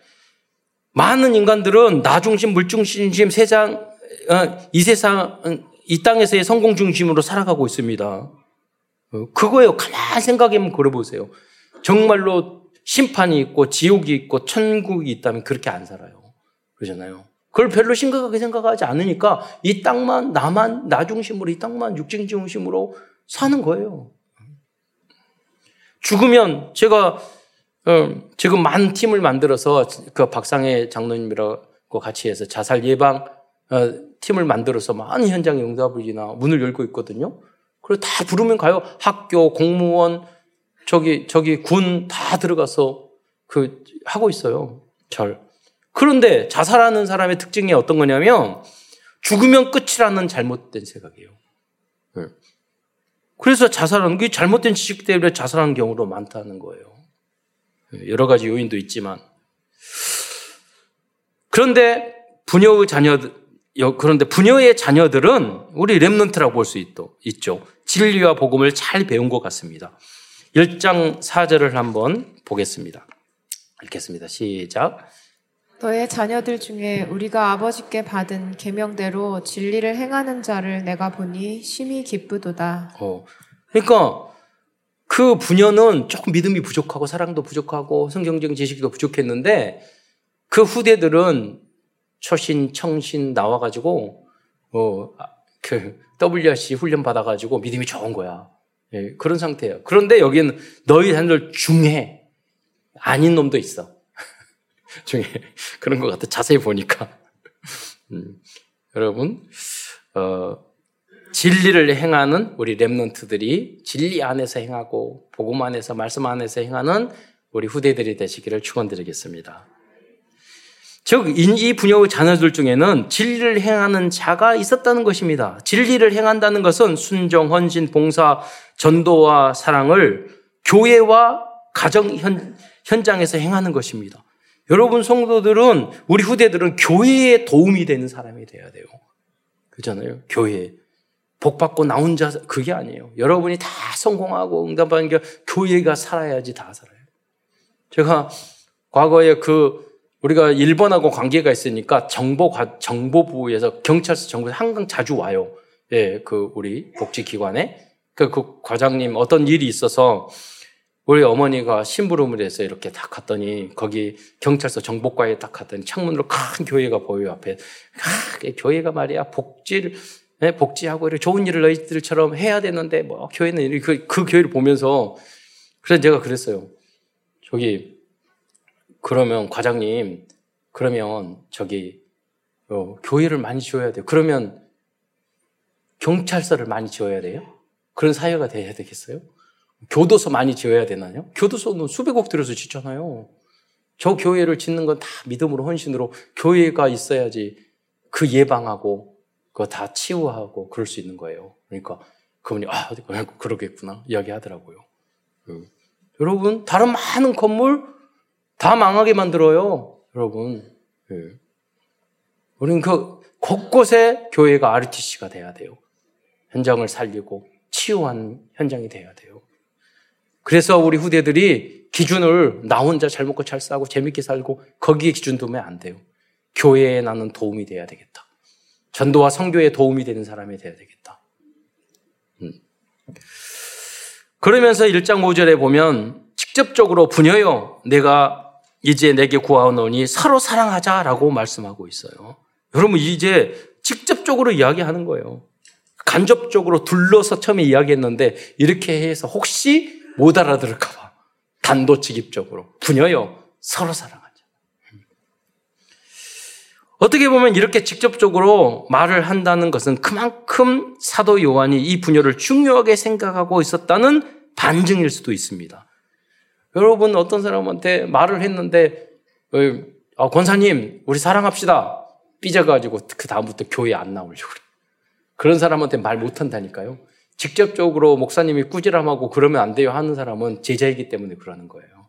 많은 인간들은 나 중심, 물 중심, 세상 어, 이 세상 이 땅에서의 성공 중심으로 살아가고 있습니다. 어, 그거예요. 가만 생각해보면 그려보세요. 정말로 심판이 있고 지옥이 있고 천국이 있다면 그렇게 안 살아요. 그러잖아요. 그걸 별로 심각하게 생각하지 않으니까 이 땅만 나만 나 중심으로 이 땅만 육정 중심으로 사는 거예요. 죽으면 제가 어, 지금 만 팀을 만들어서 그 박상혜 장로님이라고 같이 해서 자살 예방 어, 팀을 만들어서 많은 현장 응답을이나 문을 열고 있거든요. 그리고 다 부르면 가요. 학교, 공무원, 저기, 저기 군 다 들어가서 그 하고 있어요. 절. 그런데 자살하는 사람의 특징이 어떤 거냐면 죽으면 끝이라는 잘못된 생각이에요. 네. 그래서 자살하는 게 잘못된 지식 때문에 자살하는 경우도 많다는 거예요. 네, 여러 가지 요인도 있지만 그런데 부녀의 자녀들 그런데 부녀의 자녀들은 우리 랩런트라고 볼 수 있죠. 진리와 복음을 잘 배운 것 같습니다. 1장 4절을 한번 보겠습니다. 읽겠습니다. 시작. 너의 자녀들 중에 우리가 아버지께 받은 계명대로 진리를 행하는 자를 내가 보니 심히 기쁘도다. 어. 그러니까 그 부녀는 조금 믿음이 부족하고 사랑도 부족하고 성경적인 지식도 부족했는데 그 후대들은 초신, 청신 나와 가지고, 어, 그, WRC 훈련 받아 가지고 믿음이 좋은 거야. 예, 그런 상태예요. 그런데 여기는 너희 자녀들 중에 아닌 놈도 있어. 중에. 그런 것 같아. 자세히 보니까. 음, 여러분, 어, 진리를 행하는 우리 랩런트들이 진리 안에서 행하고 복음 안에서 말씀 안에서 행하는 우리 후대들이 되시기를 축원드리겠습니다. 즉, 이 부녀의 자녀들 중에는 진리를 행하는 자가 있었다는 것입니다. 진리를 행한다는 것은 순정, 헌신, 봉사, 전도와 사랑을 교회와 가정 현, 현장에서 행하는 것입니다. 여러분 성도들은 우리 후대들은 교회에 도움이 되는 사람이 돼야 돼요. 그렇잖아요. 교회. 복 받고 나 혼자 그게 아니에요. 여러분이 다 성공하고 응답하는 게 교회가 살아야지 다 살아요. 제가 과거에 그 우리가 일본하고 관계가 있으니까 정보 정보부에서 경찰서 정부에서 항상 자주 와요. 예, 그 우리 복지기관에. 그, 그 과장님 어떤 일이 있어서 우리 어머니가 심부름을 해서 이렇게 딱 갔더니 거기 경찰서 정보과에 딱 갔더니 창문으로 큰 교회가 보여요 앞에. 아, 교회가 말이야 복지를 예, 복지하고 이렇게 좋은 일을 너희들처럼 해야 되는데 뭐 교회는 그, 그 교회를 보면서 그래서 제가 그랬어요. 저기 그러면 과장님, 그러면 저기 어, 교회를 많이 지어야 돼요. 그러면 경찰서를 많이 지어야 돼요? 그런 사회가 돼야 되겠어요? 교도소 많이 지어야 되나요? 교도소는 수백억 들여서 짓잖아요. 저 교회를 짓는 건 다 믿음으로 헌신으로 교회가 있어야지 그 예방하고 그거 다 치유하고 그럴 수 있는 거예요. 그러니까 그분이 아 그러겠구나 이야기하더라고요. 음. 여러분 다른 많은 건물 다 망하게 만들어요, 여러분. 네. 우리는 그 곳곳에 교회가 RTC가 돼야 돼요. 현장을 살리고 치유한 현장이 돼야 돼요. 그래서 우리 후대들이 기준을 나 혼자 잘 먹고 잘 싸고 재밌게 살고 거기에 기준 두면 안 돼요. 교회에 나는 도움이 돼야 되겠다. 전도와 성교에 도움이 되는 사람이 돼야 되겠다. 음. 그러면서 1장 5절에 보면 직접적으로 부녀여 내가 이제 내게 구하오노니 서로 사랑하자라고 말씀하고 있어요. 여러분 이제 직접적으로 이야기하는 거예요. 간접적으로 둘러서 처음에 이야기했는데 이렇게 해서 혹시 못 알아들을까 봐 단도직입적으로 부녀여 서로 사랑하자. 어떻게 보면 이렇게 직접적으로 말을 한다는 것은 그만큼 사도 요한이 이 부녀를 중요하게 생각하고 있었다는 반증일 수도 있습니다. 여러분 어떤 사람한테 말을 했는데 어, 권사님 우리 사랑합시다 삐져가지고 그 다음부터 교회 안 나오려고 그래. 그런 사람한테 말 못한다니까요. 직접적으로 목사님이 꾸지람하고 그러면 안 돼요 하는 사람은 제자이기 때문에 그러는 거예요.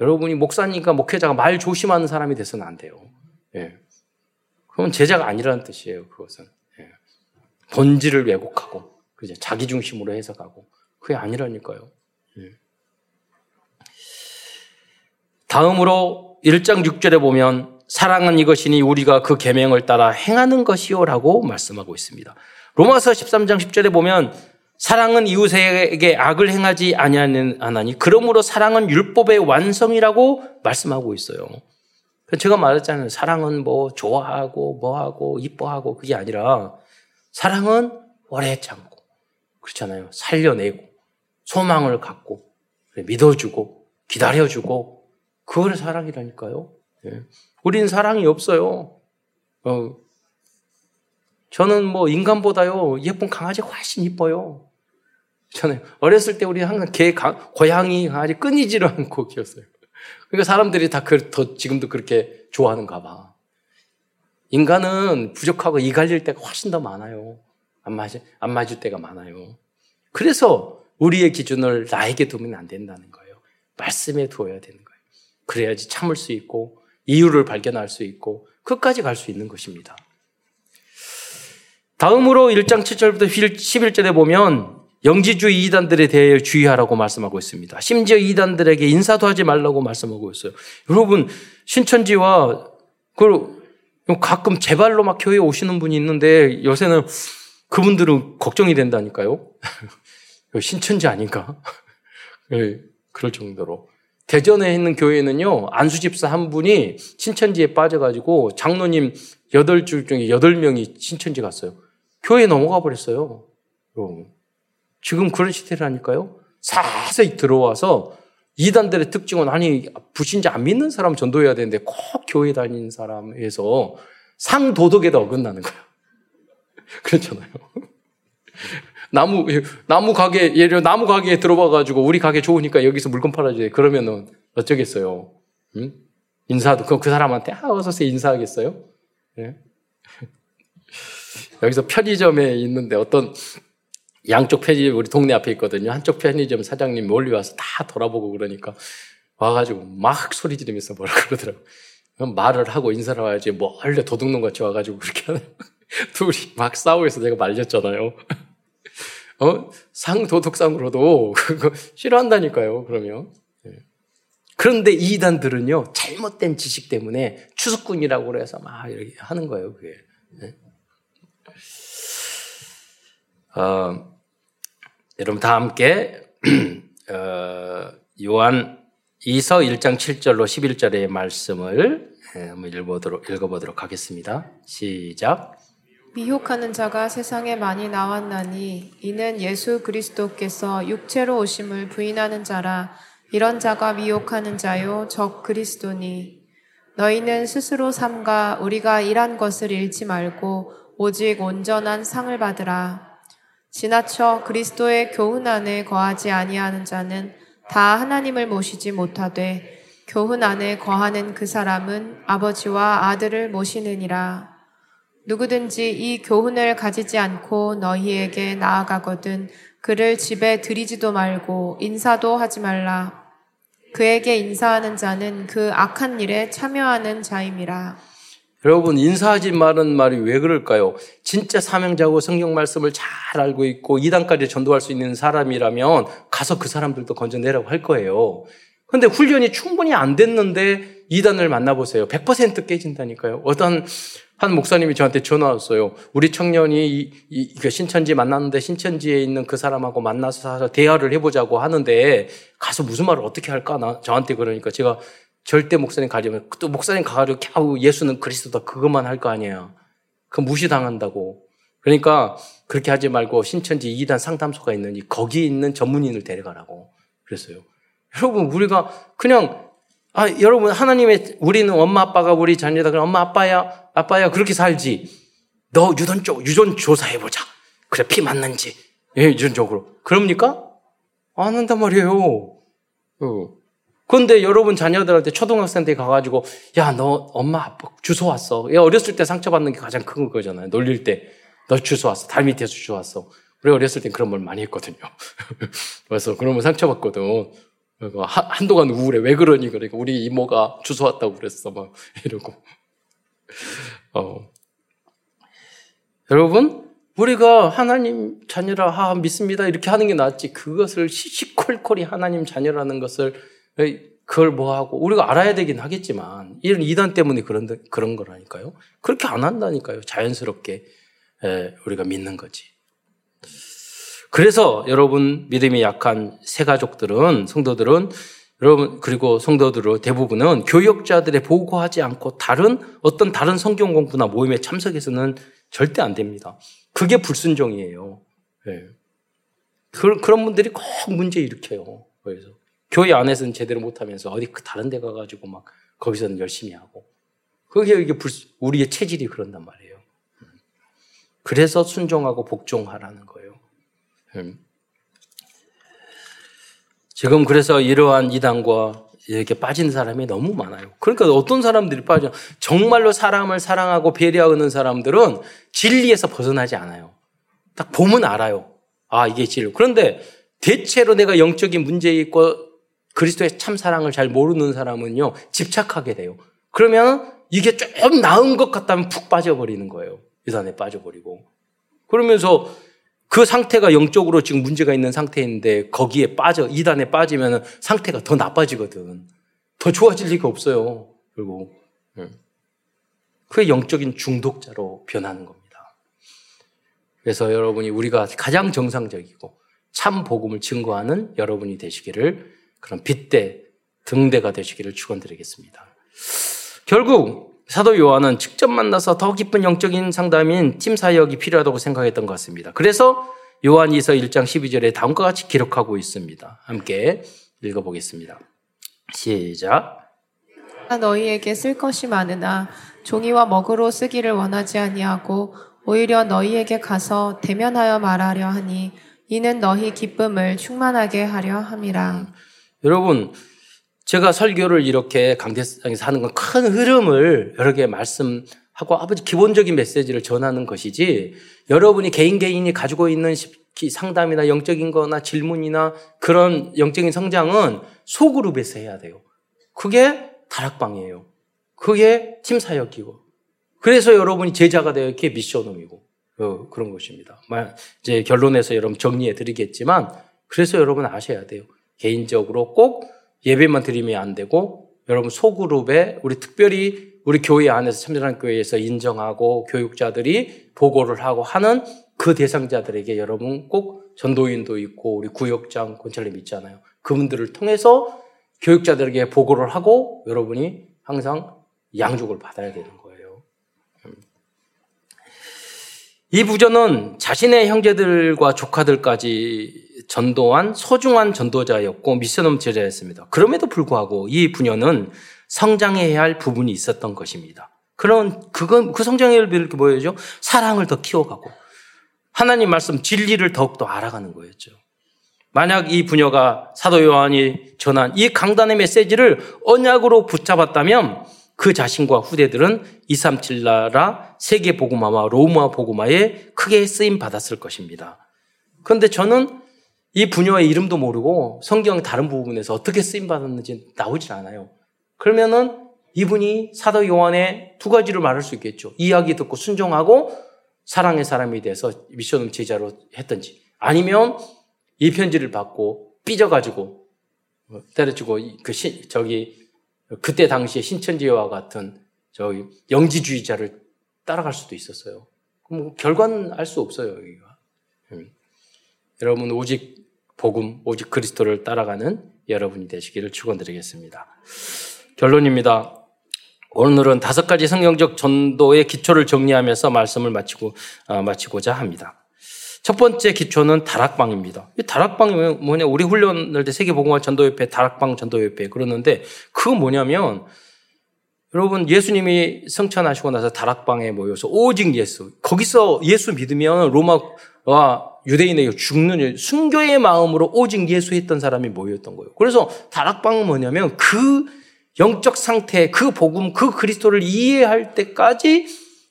여러분이 목사님과 목회자가 말 조심하는 사람이 돼서는 안 돼요. 예. 그건 제자가 아니라는 뜻이에요. 그것은 예. 본질을 왜곡하고 그죠 자기 중심으로 해석하고 그게 아니라니까요. 예. 다음으로 1장 6절에 보면 사랑은 이것이니 우리가 그 계명을 따라 행하는 것이요라고 말씀하고 있습니다. 로마서 13장 10절에 보면 사랑은 이웃에게 악을 행하지 아니하니 그러므로 사랑은 율법의 완성이라고 말씀하고 있어요. 제가 말했잖아요. 사랑은 뭐 좋아하고 뭐하고 이뻐하고 그게 아니라 사랑은 오래 참고 그렇잖아요. 살려내고 소망을 갖고 믿어주고 기다려주고 그걸 사랑이라니까요. 예. 우린 사랑이 없어요. 어, 저는 뭐 인간보다요 예쁜 강아지 훨씬 이뻐요. 저는 어렸을 때 우리 항상 개, 고양이, 강아지 끊이지를 않고 키웠어요. 그러니까 사람들이 다 그, 더 지금도 그렇게 좋아하는가 봐. 인간은 부족하고 이갈릴 때가 훨씬 더 많아요. 안 맞을, 안 맞을 때가 많아요. 그래서 우리의 기준을 나에게 두면 안 된다는 거예요. 말씀에 두어야 되는 거예요. 그래야지 참을 수 있고 이유를 발견할 수 있고 끝까지 갈 수 있는 것입니다. 다음으로 1장 7절부터 11절에 보면 영지주의 이단들에 대해 주의하라고 말씀하고 있습니다. 심지어 이단들에게 인사도 하지 말라고 말씀하고 있어요. 여러분, 신천지와 그 가끔 제발로 막 교회에 오시는 분이 있는데 요새는 그분들은 걱정이 된다니까요. 신천지 아닌가? 네, 그럴 정도로. 대전에 있는 교회는요, 안수집사 한 분이 신천지에 빠져가지고 장로님 8줄 중에 8명이 신천지 갔어요. 교회에 넘어가 버렸어요. 지금 그런 시대라니까요. 사세히 들어와서 이단들의 특징은 아니 부신자 안 믿는 사람 전도해야 되는데 꼭 교회 다니는 사람에서 상도덕에도 어긋나는 거예요. 그렇잖아요. 나무 나무 가게 예를 나무 가게에 들어와 가지고 우리 가게 좋으니까 여기서 물건 팔아줘요. 그러면은 어쩌겠어요. 응? 인사도 그, 그 사람한테 아 어서 오세요 인사하겠어요? 네? 여기서 편의점에 있는데 어떤 양쪽 편의점 우리 동네 앞에 있거든요. 한쪽 편의점 사장님 멀리 와서 다 돌아보고 그러니까 와가지고 막 소리 지르면서 뭐라 그러더라고. 말을 하고 인사를 와야지 멀리 도둑놈 같이 와가지고 그렇게 하는. 둘이 막 싸우고 서 내가 말렸잖아요. 어? 상도덕상으로도 그거 싫어한다니까요, 그러면. 네. 그런데 이단들은요, 잘못된 지식 때문에 추수꾼이라고 그래서 막 이렇게 하는 거예요, 그게. 네. 어, 여러분 다 함께 어, 요한 2서 1장 7절로 11절의 말씀을 예, 한번 읽어보도록, 읽어보도록 하겠습니다. 시작. 미혹하는 자가 세상에 많이 나왔나니 이는 예수 그리스도께서 육체로 오심을 부인하는 자라 이런 자가 미혹하는 자요 적 그리스도니 너희는 스스로 삼가 우리가 일한 것을 잃지 말고 오직 온전한 상을 받으라 지나쳐 그리스도의 교훈 안에 거하지 아니하는 자는 다 하나님을 모시지 못하되 교훈 안에 거하는 그 사람은 아버지와 아들을 모시느니라. 누구든지 이 교훈을 가지지 않고 너희에게 나아가거든 그를 집에 들이지도 말고 인사도 하지 말라. 그에게 인사하는 자는 그 악한 일에 참여하는 자임이라. 여러분 인사하지 말은 말이 왜 그럴까요? 진짜 사명자고 성경 말씀을 잘 알고 있고 이단까지 전도할 수 있는 사람이라면 가서 그 사람들도 건져내라고 할 거예요. 근데 훈련이 충분히 안 됐는데 이단을 만나보세요. 100% 깨진다니까요. 어떤 한 목사님이 저한테 전화 왔어요. 우리 청년이 이, 이, 그 신천지 만났는데 신천지에 있는 그 사람하고 만나서 대화를 해보자고 하는데 가서 무슨 말을 어떻게 할까? 나 저한테 그러니까 제가 절대 목사님 가려면 또 목사님 가가지고 캬우 예수는 그리스도다 그것만 할 거 아니에요. 그 무시당한다고. 그러니까 그렇게 하지 말고 신천지 이단 상담소가 있는지 거기 있는 전문인을 데려가라고 그랬어요. 여러분 우리가 그냥 아 여러분 하나님의 우리는 엄마 아빠가 우리 자녀다 그럼 엄마 아빠야 아빠야 그렇게 살지. 너 유전 쪽 유전 조사해 보자. 그래 피 맞는지 예, 유전적으로 그럽니까? 안 한단 말이에요. 어. 그런데 여러분 자녀들한테 초등학생 때 가가지고 야 너 엄마 아빠 주소 왔어. 야 어렸을 때 상처받는 게 가장 큰 거잖아요. 놀릴 때. 너 주소 왔어. 달 밑에서 주소 왔어. 우리 어렸을 땐 그런 말 많이 했거든요. 그래서 그러면 상처받거든. 한동안 우울해. 왜 그러니? 그러니까 우리 이모가 주소 왔다고 그랬어. 막 이러고. 어. 여러분, 우리가 하나님 자녀라 하, 믿습니다. 이렇게 하는 게 낫지. 그것을 시시콜콜이 하나님 자녀라는 것을 그걸 뭐 하고 우리가 알아야 되긴 하겠지만 이런 이단 때문에 그런 그런 거라니까요. 그렇게 안 한다니까요. 자연스럽게 예, 우리가 믿는 거지. 그래서 여러분 믿음이 약한 새 가족들은 성도들은 여러분 그리고 성도들은 대부분은 교역자들의 보고하지 않고 다른 어떤 다른 성경 공부나 모임에 참석해서는 절대 안 됩니다. 그게 불순종이에요. 네. 그, 그런 분들이 꼭 문제 일으켜요. 그래서 교회 안에서는 제대로 못하면서 어디 그 다른 데 가가지고 막 거기서는 열심히 하고 그게 이게 불, 우리의 체질이 그런단 말이에요. 그래서 순종하고 복종하라는 거예요. 음. 지금 그래서 이러한 이단과 이렇게 빠진 사람이 너무 많아요. 그러니까 어떤 사람들이 빠져 정말로 사람을 사랑하고 배려하는 사람들은 진리에서 벗어나지 않아요. 딱 보면 알아요. 아 이게 진리. 그런데 대체로 내가 영적인 문제 있고 그리스도의 참 사랑을 잘 모르는 사람은요 집착하게 돼요. 그러면 이게 좀 나은 것 같다면 푹 빠져버리는 거예요. 유산에 빠져버리고. 그러면서 그 상태가 영적으로 지금 문제가 있는 상태인데 거기에 빠져, 이단에 빠지면 상태가 더 나빠지거든. 더 좋아질 리가 없어요. 그리고, 그 영적인 중독자로 변하는 겁니다. 그래서 여러분이 우리가 가장 정상적이고 참 복음을 증거하는 여러분이 되시기를 그런 빗대, 등대가 되시기를 축원드리겠습니다. 결국 사도 요한은 직접 만나서 더 깊은 영적인 상담인 팀 사역이 필요하다고 생각했던 것 같습니다. 그래서 요한이서 1장 12절에 다음과 같이 기록하고 있습니다. 함께 읽어보겠습니다. 시작. 너희에게 쓸 것이 많으나 종이와 먹으로 쓰기를 원하지 아니하고 오히려 너희에게 가서 대면하여 말하려 하니 이는 너희 기쁨을 충만하게 하려 함이라. 여러분 제가 설교를 이렇게 강대상에서 하는 건 큰 흐름을 여러 개 말씀하고 아버지 기본적인 메시지를 전하는 것이지 여러분이 개인 개인이 가지고 있는 상담이나 영적인 거나 질문이나 그런 영적인 성장은 소그룹에서 해야 돼요. 그게 다락방이에요. 그게 팀 사역이고. 그래서 여러분이 제자가 되어 이렇게 미션홈이고 어, 그런 것입니다. 이제 결론에서 여러분 정리해 드리겠지만 그래서 여러분 아셔야 돼요. 개인적으로 꼭 예배만 드리면 안 되고 여러분 소그룹에 우리 특별히 우리 교회 안에서 참전한 교회에서 인정하고 교육자들이 보고를 하고 하는 그 대상자들에게 여러분 꼭 전도인도 있고 우리 구역장 권찰님 있잖아요. 그분들을 통해서 교육자들에게 보고를 하고 여러분이 항상 양육을 받아야 되는 거예요. 이 부전은 자신의 형제들과 조카들까지 전도한 소중한 전도자였고 미션홈 제자였습니다. 그럼에도 불구하고 이 부녀는 성장해야 할 부분이 있었던 것입니다. 그런 그건 그 성장을 이렇게 보여죠. 사랑을 더 키워가고 하나님 말씀 진리를 더욱더 알아가는 거였죠. 만약 이 부녀가 사도 요한이 전한 이 강단의 메시지를 언약으로 붙잡았다면 그 자신과 후대들은 237 나라 세계 복음화와 로마 복음화에 크게 쓰임 받았을 것입니다. 그런데 저는 이 부녀의 이름도 모르고 성경 다른 부분에서 어떻게 쓰임 받았는지 나오질 않아요. 그러면은 이분이 사도 요한의 두 가지를 말할 수 있겠죠. 이야기 듣고 순종하고 사랑의 사람이 돼서 미션을 제자로 했던지 아니면 이 편지를 받고 삐져가지고 뭐 때려주고 그 시, 저기 그때 당시에 신천지와 같은 저 영지주의자를 따라갈 수도 있었어요. 뭐 결과는 알 수 없어요, 여기가. 음. 여러분 오직 복음, 오직 그리스도를 따라가는 여러분이 되시기를 축원드리겠습니다. 결론입니다. 오늘은 다섯 가지 성경적 전도의 기초를 정리하면서 말씀을 마치고 어, 마치고자 합니다. 첫 번째 기초는 다락방입니다. 이 다락방이 뭐냐? 우리 훈련할 때 세계복음화 전도협회 다락방 전도협회 그러는데 그거 뭐냐면 여러분 예수님이 성천하시고 나서 다락방에 모여서 오직 예수 거기서 예수 믿으면 로마와 유대인에게 죽는 순교의 마음으로 오직 예수 했던 사람이 모였던 거예요. 그래서 다락방은 뭐냐면 그 영적 상태, 그 복음, 그 그리스도를 이해할 때까지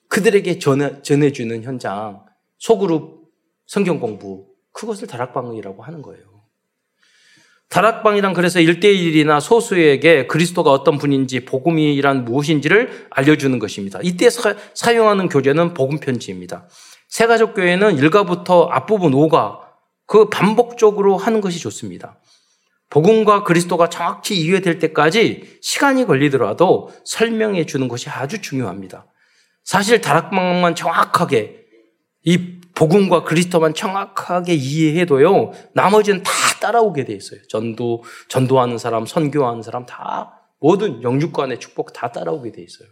그들에게 전해, 전해주는 현장, 소그룹 성경 공부, 그것을 다락방이라고 하는 거예요. 다락방이란 그래서 일대일이나 소수에게 그리스도가 어떤 분인지 복음이란 무엇인지를 알려주는 것입니다. 이때 사, 용하는 교재는 복음 편지입니다. 세가족 교회는 1가부터 앞부분 5가 그 반복적으로 하는 것이 좋습니다. 복음과 그리스도가 정확히 이해될 때까지 시간이 걸리더라도 설명해 주는 것이 아주 중요합니다. 사실 다락방만 정확하게 이 복음과 그리스도만 정확하게 이해해도요, 나머지는 다 따라오게 돼 있어요. 전도, 전도하는 사람, 선교하는 사람 다 모든 영육관의 축복 다 따라오게 돼 있어요.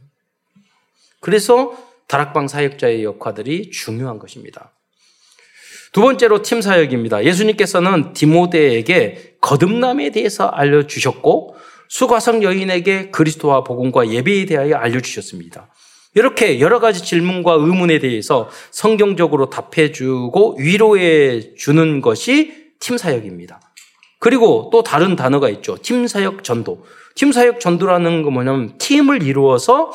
그래서 다락방 사역자의 역할들이 중요한 것입니다. 두 번째로 팀 사역입니다. 예수님께서는 디모데에게 거듭남에 대해서 알려주셨고 수가성 여인에게 그리스도와 복음과 예배에 대하여 알려주셨습니다. 이렇게 여러 가지 질문과 의문에 대해서 성경적으로 답해주고 위로해 주는 것이 팀 사역입니다. 그리고 또 다른 단어가 있죠. 팀 사역 전도. 팀 사역 전도라는 거 뭐냐면 팀을 이루어서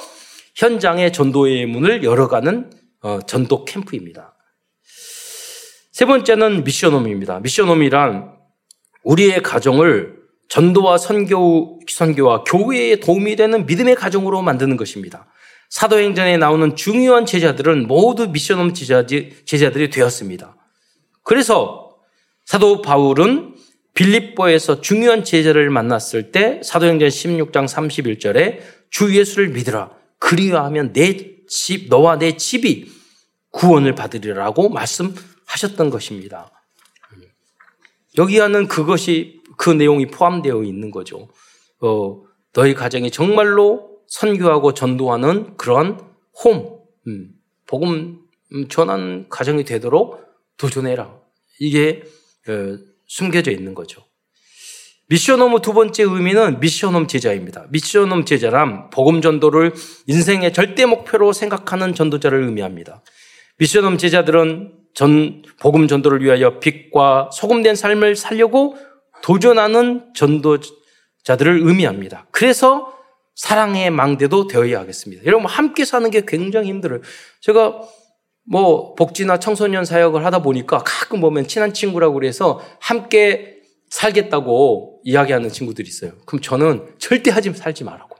현장의 전도의 문을 열어가는 어, 전도 캠프입니다. 세 번째는 미션홈입니다. 미션홈이란 우리의 가정을 전도와 선교, 선교와 교회에 도움이 되는 믿음의 가정으로 만드는 것입니다. 사도행전에 나오는 중요한 제자들은 모두 미션홈 제자들이 되었습니다. 그래서 사도 바울은 빌립보에서 중요한 제자를 만났을 때 사도행전 16장 31절에 주 예수를 믿으라. 그리하면 내 집, 너와 내 집이 구원을 받으리라고 말씀 하셨던 것입니다. 여기 하는 그것이 그 내용이 포함되어 있는 거죠. 어, 너희 가정이 정말로 선교하고 전도하는 그런 홈, 음, 복음 전한 가정이 되도록 도전해라. 이게 어, 숨겨져 있는 거죠. 미션홈 두 번째 의미는 미션홈 제자입니다. 미션홈 제자란 복음 전도를 인생의 절대 목표로 생각하는 전도자를 의미합니다. 미션홈 제자들은 전 복음 전도를 위하여 빛과 소금된 삶을 살려고 도전하는 전도자들을 의미합니다. 그래서 사랑의 망대도 되어야 하겠습니다. 여러분 함께 사는 게 굉장히 힘들어요. 제가 뭐 복지나 청소년 사역을 하다 보니까 가끔 보면 친한 친구라고 그래서 함께 살겠다고 이야기하는 친구들이 있어요. 그럼 저는 절대 하지 살지 말라고.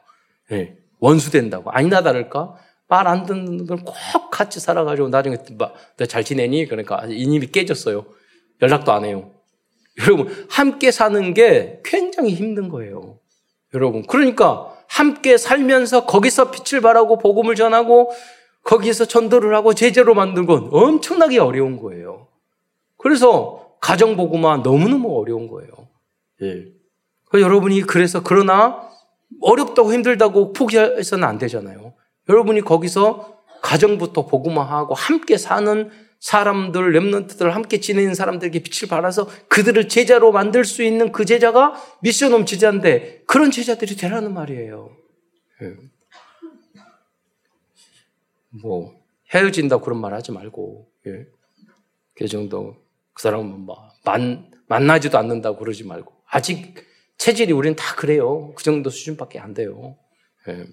네. 원수 된다고. 아니나 다를까? 말 안 듣는 걸 꼭 같이 살아가지고 나중에 너잘 지내니? 그러니까 이님이 깨졌어요. 연락도 안 해요. 여러분, 함께 사는 게 굉장히 힘든 거예요. 여러분, 그러니까 함께 살면서 거기서 빛을 발하고 복음을 전하고 거기에서 전도를 하고 제재로 만든 건 엄청나게 어려운 거예요. 그래서 가정복음화 너무너무 어려운 거예요. 예. 여러분이 그래서 그러나 어렵다고 힘들다고 포기해서는 안 되잖아요. 여러분이 거기서 가정부터 복음화하고 함께 사는 사람들, 랩런트들 함께 지내는 사람들에게 빛을 발아서 그들을 제자로 만들 수 있는 그 제자가 미션홈 제자인데 그런 제자들이 되라는 말이에요. 예. 뭐 헤어진다 그런 말 하지 말고 예. 그 정도 그 사람은 뭐 만, 만나지도 않는다고 그러지 말고 아직 체질이 우리는 다 그래요. 그 정도 수준밖에 안 돼요. 예.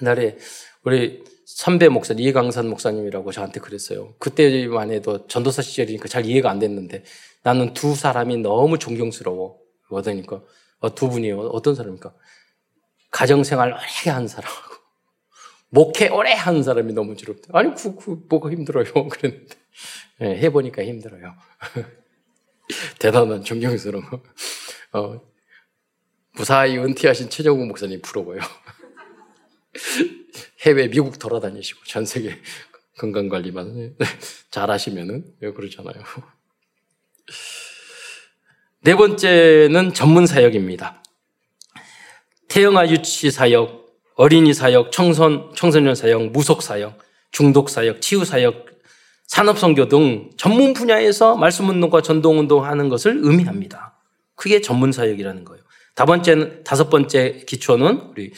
옛날에 우리 선배 목사, 이강산 목사님이라고 저한테 그랬어요. 그때만 해도 전도사 시절이니까 잘 이해가 안 됐는데 나는 두 사람이 너무 존경스러워. 그러니까 어, 두 분이요. 어떤 사람입니까? 가정생활 오래 한 사람하고 목회 오래 한 사람이 너무 즐겁다. 아니, 그, 그, 뭐가 힘들어요. 그랬는데. 네, 해보니까 힘들어요. 대단한 존경스러워. 어, 무사히 은퇴하신 최정국 목사님 부러워요. 해외 미국 돌아다니시고 전 세계 건강 관리만 잘 하시면은 왜 그러잖아요. 네 번째는 전문 사역입니다. 태영아 유치 사역, 어린이 사역, 청선, 청소년 사역, 무속 사역, 중독 사역, 치유 사역, 산업 선교 등 전문 분야에서 말씀 운동과 전동 운동 하는 것을 의미합니다. 그게 전문 사역이라는 거예요. 다 번째는 다섯 번째 기초는 우리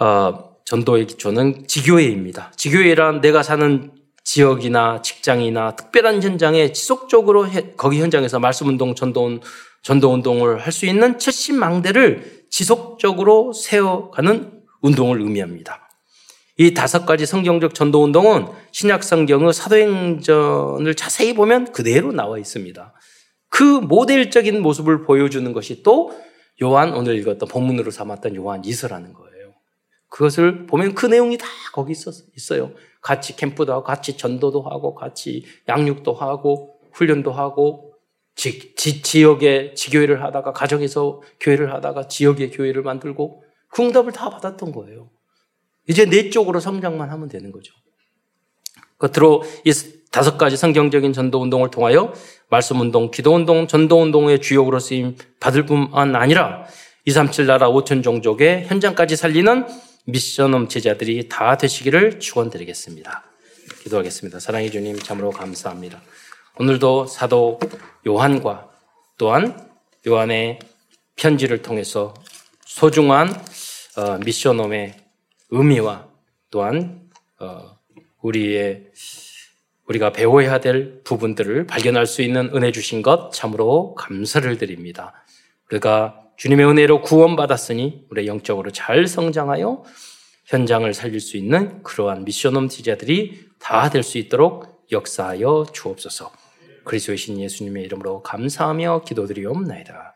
어, 전도의 기초는 지교회입니다. 지교회란 내가 사는 지역이나 직장이나 특별한 현장에 지속적으로 해, 거기 현장에서 말씀 운동, 전도 전도 운동을 할 수 있는 70망대를 지속적으로 세워가는 운동을 의미합니다. 이 다섯 가지 성경적 전도 운동은 신약 성경의 사도행전을 자세히 보면 그대로 나와 있습니다. 그 모델적인 모습을 보여주는 것이 또 요한 오늘 읽었던 본문으로 삼았던 요한 이서라는 거예요. 그것을 보면 그 내용이 다 거기 있어요. 같이 캠프도 하고, 같이 전도도 하고, 같이 양육도 하고, 훈련도 하고, 지, 지, 지역에 지교회를 하다가, 가정에서 교회를 하다가, 지역에 교회를 만들고, 그 응답을 다 받았던 거예요. 이제 내 쪽으로 성장만 하면 되는 거죠. 끝으로 이 다섯 가지 성경적인 전도 운동을 통하여 말씀 운동, 기도 운동, 전도 운동의 주역으로 쓰임 받을 뿐만 아니라 237 나라 5천 종족의 현장까지 살리는 미션홈 제자들이 다 되시기를 축원드리겠습니다. 기도하겠습니다. 사랑해 주님 참으로 감사합니다. 오늘도 사도 요한과 또한 요한의 편지를 통해서 소중한 어, 미션홈의 의미와 또한 어, 우리의 우리가 배워야 될 부분들을 발견할 수 있는 은혜 주신 것 참으로 감사를 드립니다. 우리가 주님의 은혜로 구원받았으니 우리 영적으로 잘 성장하여 현장을 살릴 수 있는 그러한 미션홈 지자들이 다 될 수 있도록 역사하여 주옵소서. 그리스도의 신 예수님의 이름으로 감사하며 기도드리옵나이다.